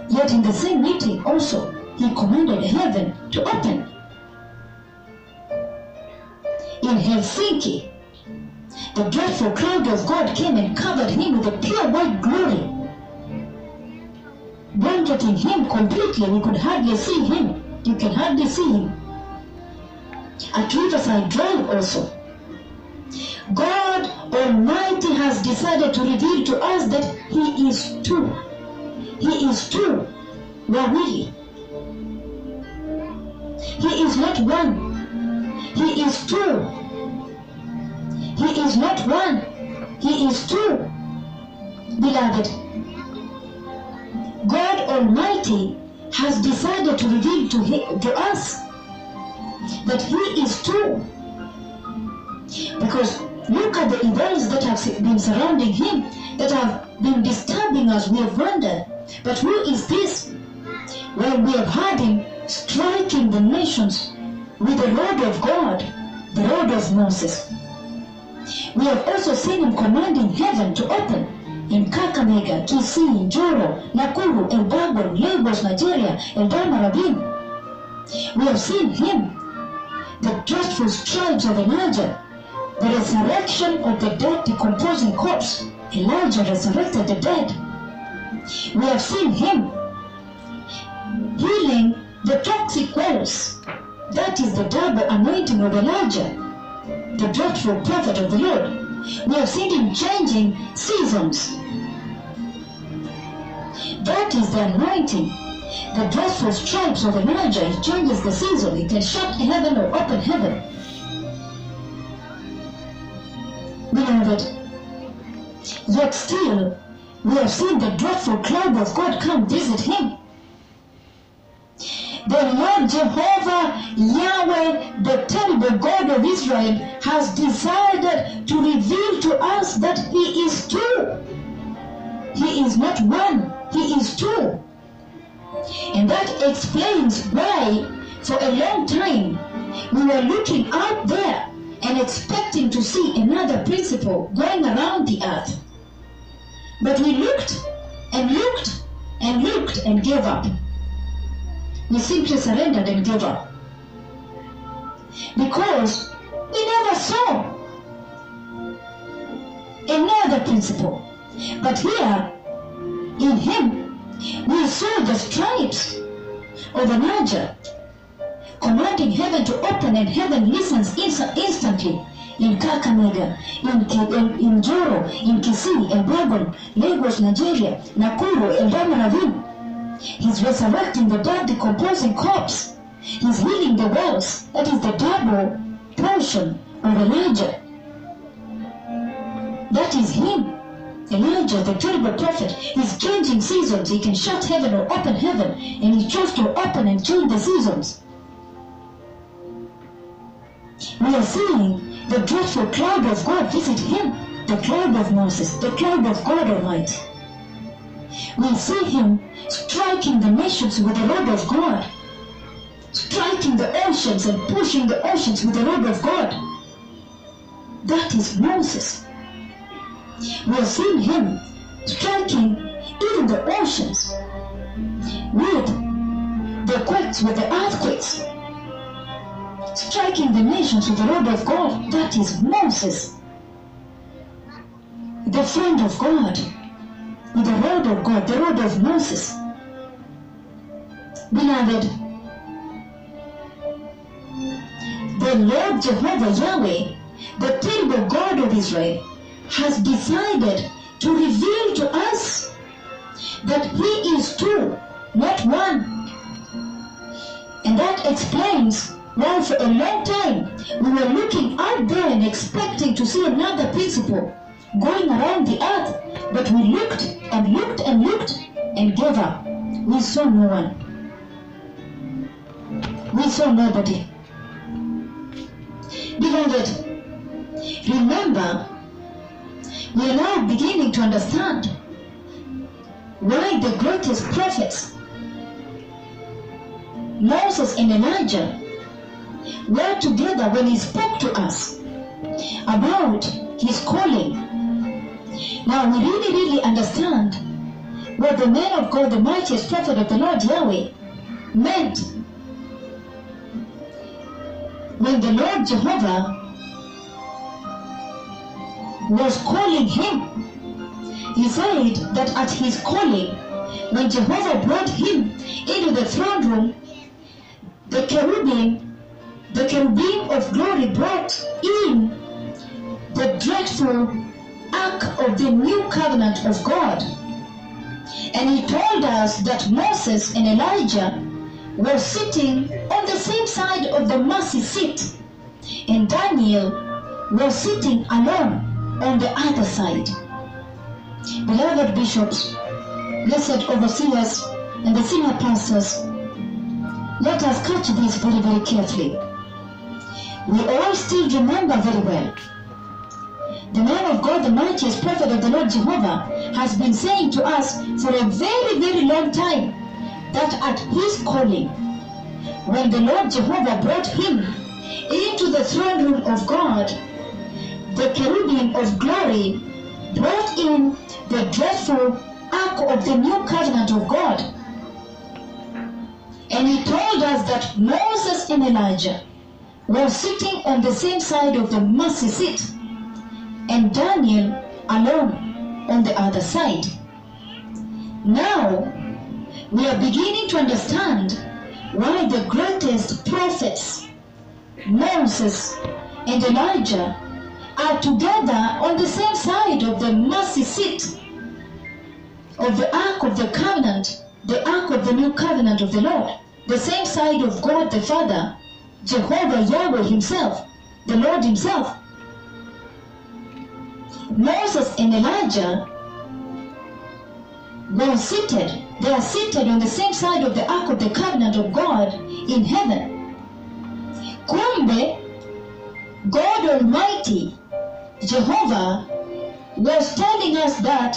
Speaker 1: Yet in the same meeting also, he commanded heaven to open. In Helsinki, the dreadful cloud of God came and covered him with a pure white glory, blanketing him completely. We could hardly see him. You can hardly see him. At I Drive also, God Almighty has decided to reveal to us that He is two. He is two. Wawili. He is not one. He is two. He is not one. He is two. Beloved, God Almighty has decided to reveal to, to us that He is true. Because look at the events that have been surrounding Him, that have been disturbing us. We have wondered, but who is this? Well, we have heard Him striking the nations with the rod of God, the rod of Moses. We have also seen Him commanding heaven to open in Kakamega, Kisii, Njoro, Nakuru, Elburgon, Lagos, Nigeria, Eldama Ravine. We have seen him, the dreadful stripes of Elijah, the resurrection of the dead decomposing corpse. Elijah resurrected the dead. We have seen him healing the toxic wells. That is the double anointing of Elijah, the dreadful prophet of the Lord. We have seen him changing seasons. That is the anointing. The dreadful stripes of Elijah, it changes the season. It can shut heaven or open heaven. Beloved, yet still, we have seen the dreadful cloud of God come visit him. The Lord Jehovah Yahweh, the terrible God of Israel, has decided to reveal to us that He is two. He is not one, He is two. And that explains why, for a long time, we were looking out there and expecting to see another principal going around the earth. But we looked and looked and looked and gave up. We simply surrendered and gave up. Because we never saw another principal. But here, in him, we saw the stripes of Elijah commanding heaven to open and heaven listens inst- instantly in Kakamega, in, Ki- in, in Joro, in Kisii, Elburgon, Lagos, Nigeria, Nakuru, Eldama Ravine. He's resurrecting the dead, decomposing corpse. He's healing the wells. That is the double portion of Elijah. That is him. Elijah, the terrible prophet, is changing seasons. He can shut heaven or open heaven, and he chose to open and change the seasons. We are seeing the dreadful cloud of God visit him, the cloud of Moses, the cloud of God Almighty. We see him striking the nations with the rod of God, striking the oceans and pushing the oceans with the rod of God. That is Moses. We have seen him striking even the oceans with the quakes, with the earthquakes, striking the nations with the rod of God. That is Moses, the friend of God, the rod of God, the rod of Moses. Beloved, the Lord Jehovah Yahweh, the terrible God of Israel, has decided to reveal to us that He is two, not one. And that explains why for a long time we were looking out there and expecting to see another principal going around the earth, but we looked and looked and looked and gave up. We saw no one. We saw nobody. Beloved, remember, we are now beginning to understand why the greatest prophets, Moses and Elijah, were together when he spoke to us about his calling. Now we really, really understand what the man of God, the mightiest prophet of the Lord Yahweh, meant when the Lord Jehovah was calling him. He said that at his calling, when Jehovah brought him into the throne room, the cherubim, the cherubim of glory brought in the dreadful ark of the new covenant of God. And he told us that Moses and Elijah were sitting on the same side of the mercy seat, and Daniel was sitting alone on the other side. Beloved bishops, blessed overseers, and the senior pastors, let us catch this very, very carefully. We all still remember very well. The man of God, the mightiest prophet of the Lord Jehovah, has been saying to us for a very, very long time that at his calling, when the Lord Jehovah brought him into the throne room of God, the cherubim of glory brought in the dreadful ark of the new covenant of God. And he told us that Moses and Elijah were sitting on the same side of the mercy seat, and Daniel alone on the other side. Now, we are beginning to understand why the greatest prophets, Moses and Elijah, are together on the same side of the mercy seat of the Ark of the Covenant, the Ark of the New Covenant of the Lord, the same side of God the Father, Jehovah Yahweh Himself, the Lord Himself. Moses and Elijah were seated, they are seated on the same side of the Ark of the Covenant of God in heaven. Kumbe, God Almighty, Jehovah, was telling us that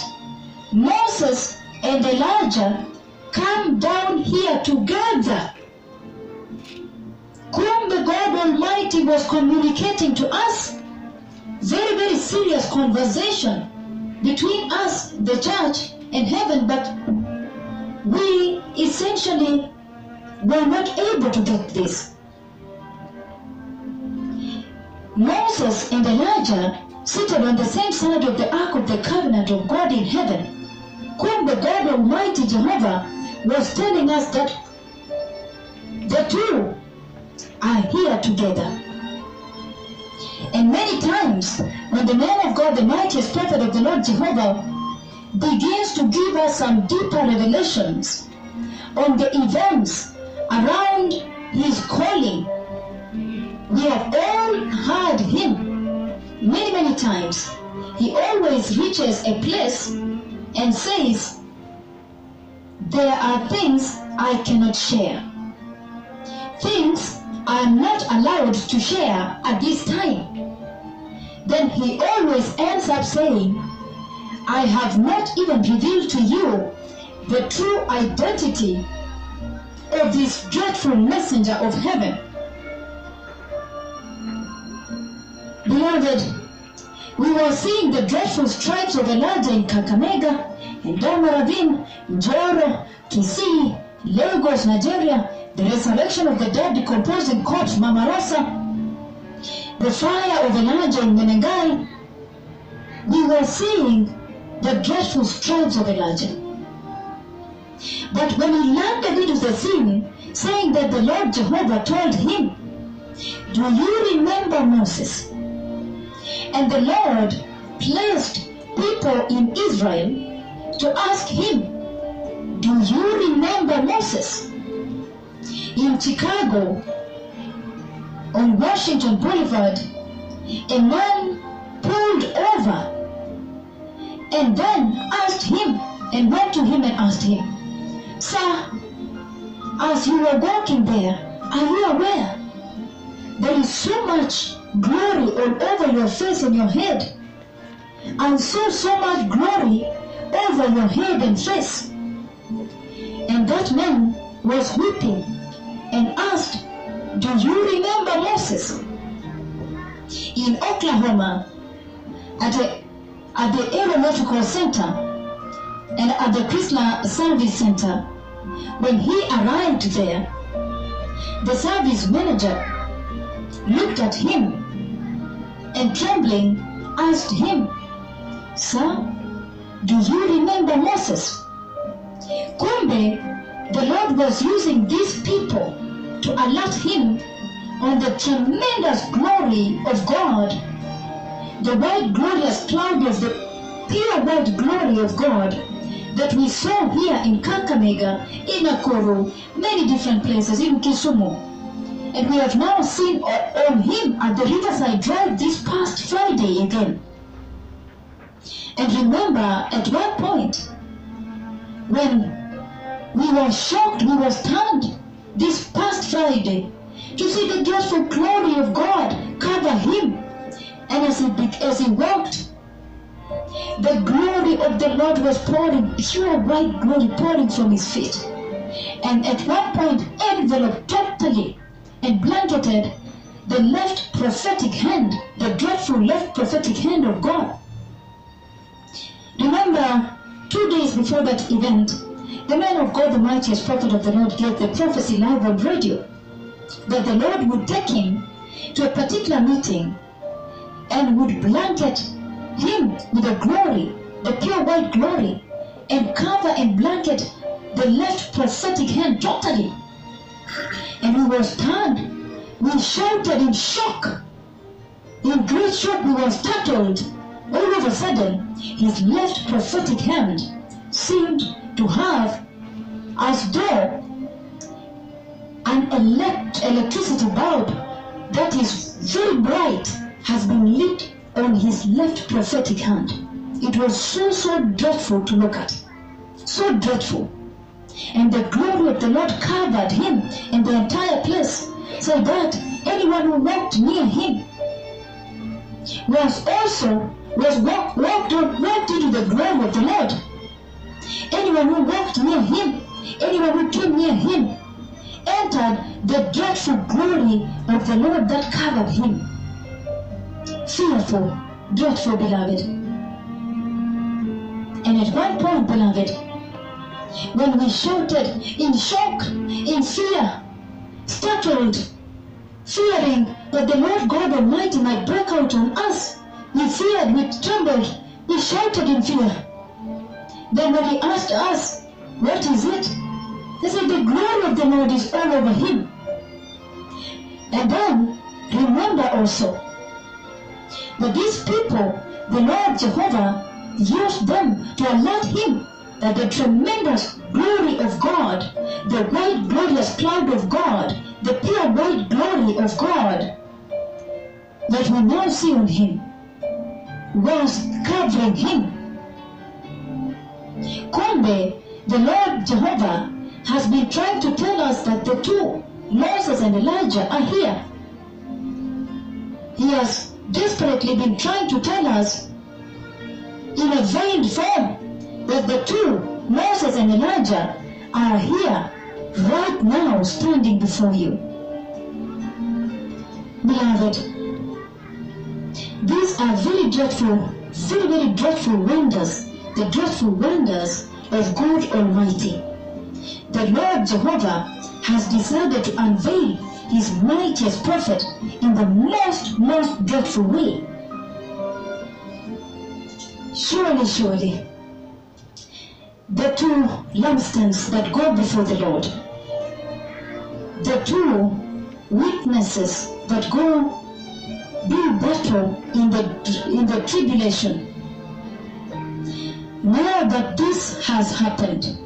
Speaker 1: Moses and Elijah come down here together. Kumbe God Almighty was communicating to us very, very serious conversation between us, the church, and heaven, but we essentially were not able to get this. Moses and Elijah seated on the same side of the Ark of the Covenant of God in heaven. Kumbe God Almighty Jehovah was telling us that the two are here together. And many times, when the man of God, the mightiest prophet of the Lord Jehovah, begins to give us some deeper revelations on the events around his calling, we have all heard him many, many times. He always reaches a place and says, There are things I cannot share. Things I am not allowed to share at this time. Then he always ends up saying, I have not even revealed to you the true identity of this dreadful messenger of heaven. Beloved, we were seeing the dreadful stripes of Elijah in Kakamega, in Eldama Ravine, Njoro, Kisii, Lagos, Nigeria, the resurrection of the dead decomposing corpse, Mamarasa, the fire of Elijah in Menengai. We were seeing the dreadful stripes of Elijah. But when he landed into the scene, saying that the Lord Jehovah told him, Do you remember Moses? And the Lord placed people in Israel to ask him, Do you remember Moses? In Chicago, on Washington Boulevard, a man pulled over and then asked him and went to him and asked him, Sir, as you were walking there, are you aware there is so much glory all over your face and your head? and saw so much glory over your head and face. And that man was weeping and asked, Do you remember Moses? In Oklahoma, at, a, at the Aeronautical Center and at the Chrysler Service Center, when he arrived there, the service manager looked at him and trembling asked him, Sir, do you remember Moses? Kumbe, the Lord was using these people to alert him on the tremendous glory of God, the white glorious cloud of the pure white glory of God that we saw here in Kakamega, in Nakuru, many different places, in Kisumu. And we have now seen on him at the Riverside Drive this past Friday again. And remember, at one point, when we were shocked, we were stunned this past Friday to see the dreadful glory of God cover him. And as he, as he walked, the glory of the Lord was pouring, pure white glory pouring from his feet. And at one point, enveloped totally and blanketed the left prophetic hand, the dreadful left prophetic hand of God. Remember, two days before that event, the man of God, the mightiest prophet of the Lord, gave the prophecy live on radio that the Lord would take him to a particular meeting and would blanket him with the glory, the pure white glory, and cover and blanket the left prophetic hand totally. And we were stunned. We shouted in shock. In great shock, we were startled. All of a sudden, his left prophetic hand seemed to have as though an elect- electricity bulb that is very bright has been lit on his left prophetic hand. It was so, so dreadful to look at. So dreadful. And the glory of the Lord covered him and the entire place, so that anyone who walked near him was also was walk, walked, walked into the glory of the Lord. Anyone who walked near him, anyone who came near him, entered the dreadful glory of the Lord that covered him. Fearful, dreadful, beloved. And at one point, beloved, when we shouted in shock, in fear, startled, fearing that the Lord God Almighty might break out on us, we feared, we trembled, we shouted in fear. Then when he asked us, What is it? They said, The glory of the Lord is all over him. And then remember also that these people, the Lord Jehovah, used them to alert him that the tremendous glory of God, the white glorious cloud of God, the pure white glory of God that we now see on him was covering him. Kumbe, the Lord Jehovah has been trying to tell us that the two, Moses and Elijah, are here. He has desperately been trying to tell us in a veiled form that the two, Moses and Elijah, are here right now standing before you. Beloved, these are very dreadful, very, very dreadful wonders, the dreadful wonders of God Almighty. The Lord Jehovah has decided to unveil his mightiest prophet in the most, most dreadful way. Surely, surely, the two lampstands that go before the Lord, the two witnesses that go do battle in the in the tribulation. Now that this has happened,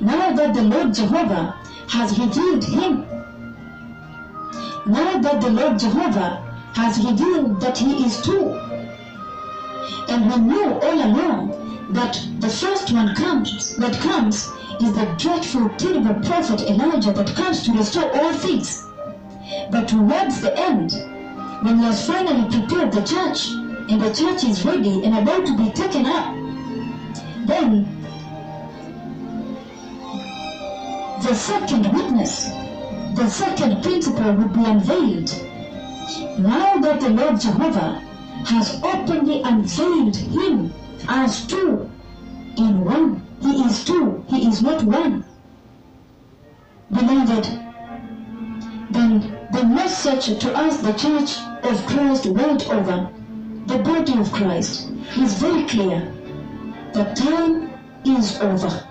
Speaker 1: now that the Lord Jehovah has revealed him, now that the Lord Jehovah has revealed that he is true, and we knew all along that the first one comes that comes is the dreadful, terrible prophet Elijah that comes to restore all things. But towards the end, when he has finally prepared the church, and the church is ready and about to be taken up, then the second witness, the second principal will be unveiled. Now that the Lord Jehovah has openly unveiled him as two in one, he is two, he is not one. Beloved, then the message to us, the church of Christ world over, the body of Christ, is very clear. The time is over.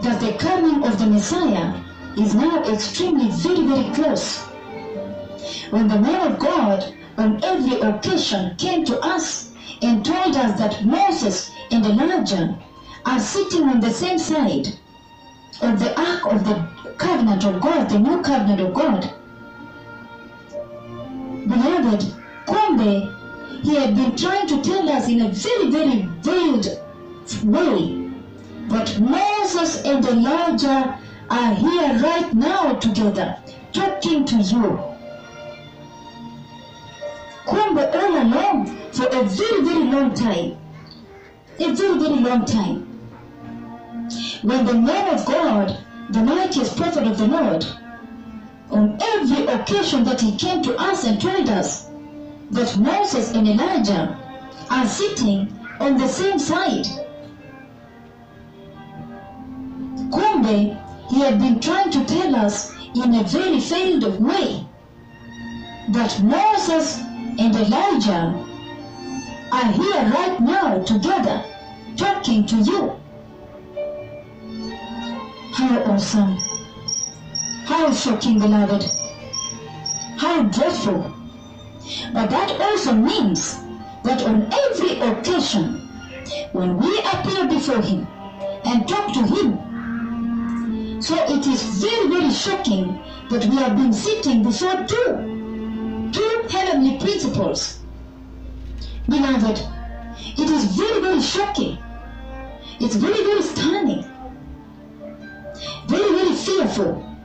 Speaker 1: That the coming of the Messiah is now extremely very, very close. When the man of God on every occasion came to us and told us that Moses and Elijah are sitting on the same side of the ark of the covenant of God, the new covenant of God. Beloved, kumbe he had been trying to tell us in a very, very veiled way that Moses and Elijah are here right now together, talking to you. Kumbe all along, for a very, very long time, a very, very long time, when the man of God, the mightiest prophet of the Lord, on every occasion that he came to us and told us that Moses and Elijah are sitting on the same side. Kumbe, he had been trying to tell us in a very veiled way that Moses and Elijah are here right now together talking to you. How awesome! How shocking, beloved! How dreadful! But that also means that on every occasion, when we appear before Him and talk to Him, so it is very, very shocking that we have been sitting before two, two heavenly principals. Beloved, it is very, very shocking. It's very, very stunning. Very, very fearful.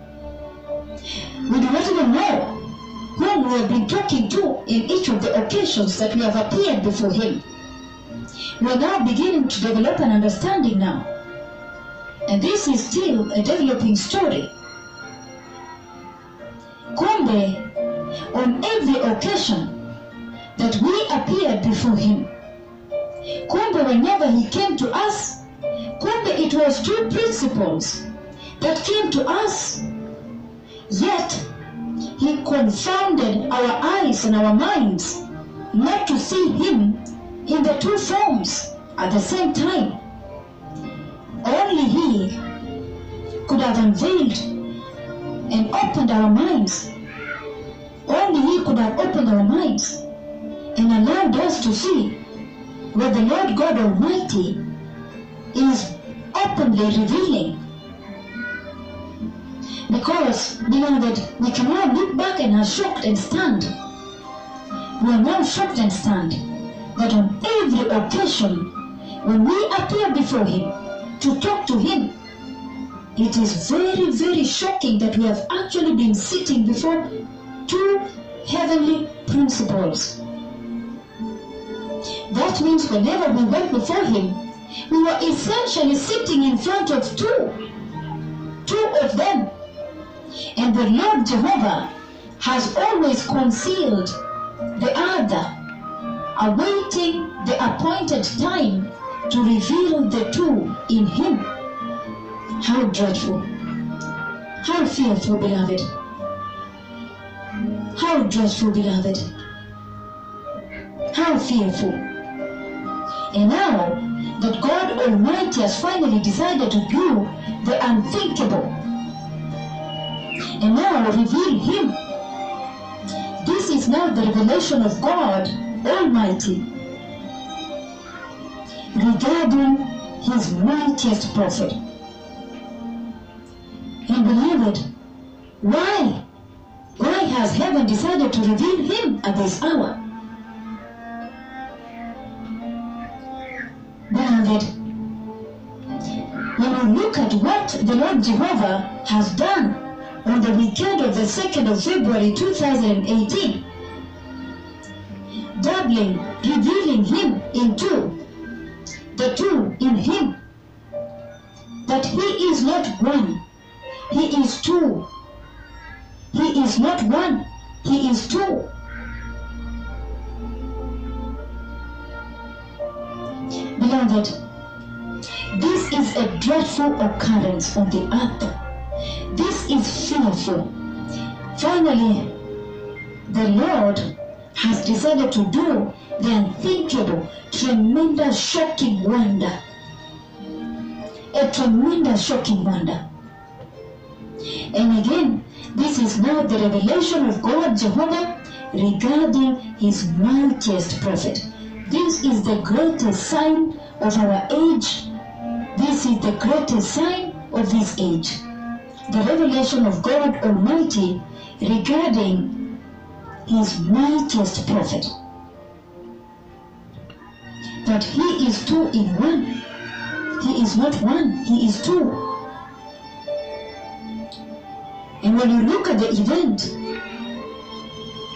Speaker 1: We do not even know whom we have been talking to in each of the occasions that we have appeared before Him. We are now beginning to develop an understanding now. And this is still a developing story. Kumbe, on every occasion that we appeared before Him, kumbe whenever He came to us, kumbe it was two principals that came to us. Yet, He confounded our eyes and our minds not to see Him in the two forms at the same time. Only He could have unveiled and opened our minds. Only He could have opened our minds and allowed us to see what the Lord God Almighty is openly revealing. Because, beloved, we can now look back and are shocked and stunned. We are now shocked and stunned that on every occasion when we appear before Him to talk to Him, it is very, very shocking that we have actually been sitting before two heavenly principals. That means whenever we went before Him, we were essentially sitting in front of two two of them. And the Lord Jehovah has always concealed the other, awaiting the appointed time to reveal the two in him. How dreadful! How fearful, beloved! How dreadful, beloved! How fearful! And now that God Almighty has finally decided to do the unthinkable and now reveal Him. This is now the revelation of God Almighty regarding His mightiest prophet. And beloved, why? Why has heaven decided to reveal Him at this hour? Beloved, when we look at what the Lord Jehovah has done on the weekend of the 2nd of February 2018, doubling, revealing Him in two, the two in Him, that He is not one, He is two. He is not one, He is two. Beloved, this is a dreadful occurrence on the earth. This is fearful. Finally, the Lord has decided to do the unthinkable, tremendous, shocking wonder. A tremendous, shocking wonder. And again, this is now the revelation of God Jehovah regarding his mightiest prophet. This is the greatest sign of our age. This is the greatest sign of this age. The revelation of God Almighty regarding his mightiest prophet. That he is two in one. He is not one, he is two. And when you look at the event,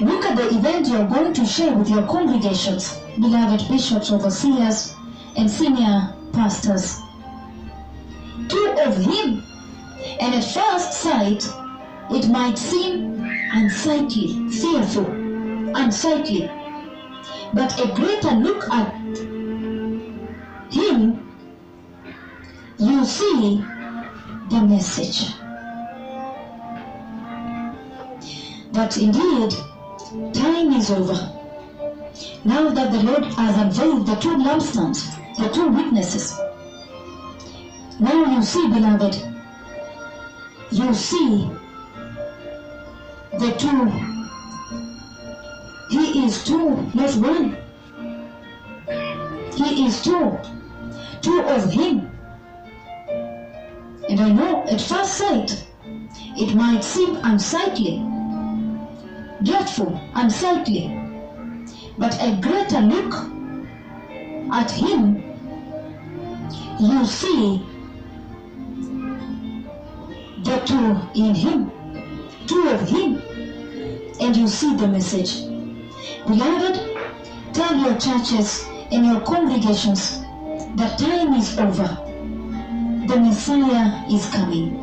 Speaker 1: look at the event you're going to share with your congregations, beloved bishops, overseers, and senior pastors. Two of him. And at first sight, it might seem unsightly, fearful, unsightly. But a greater look at him, you see the message. But indeed, time is over. Now that the Lord has unveiled the two lampstands, the two witnesses, now you see, beloved, you see the two. He is two, not one. He is two. Two of him. And I know at first sight it might seem unsightly, dreadful, unsightly. But a greater look at him, you see the two in him, two of him, and you see the message. Beloved, tell your churches and your congregations that time is over. The Messiah is coming.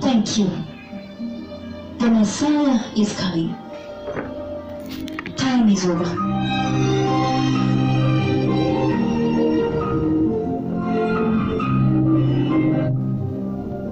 Speaker 1: Thank you. The Messiah is coming. Time is over.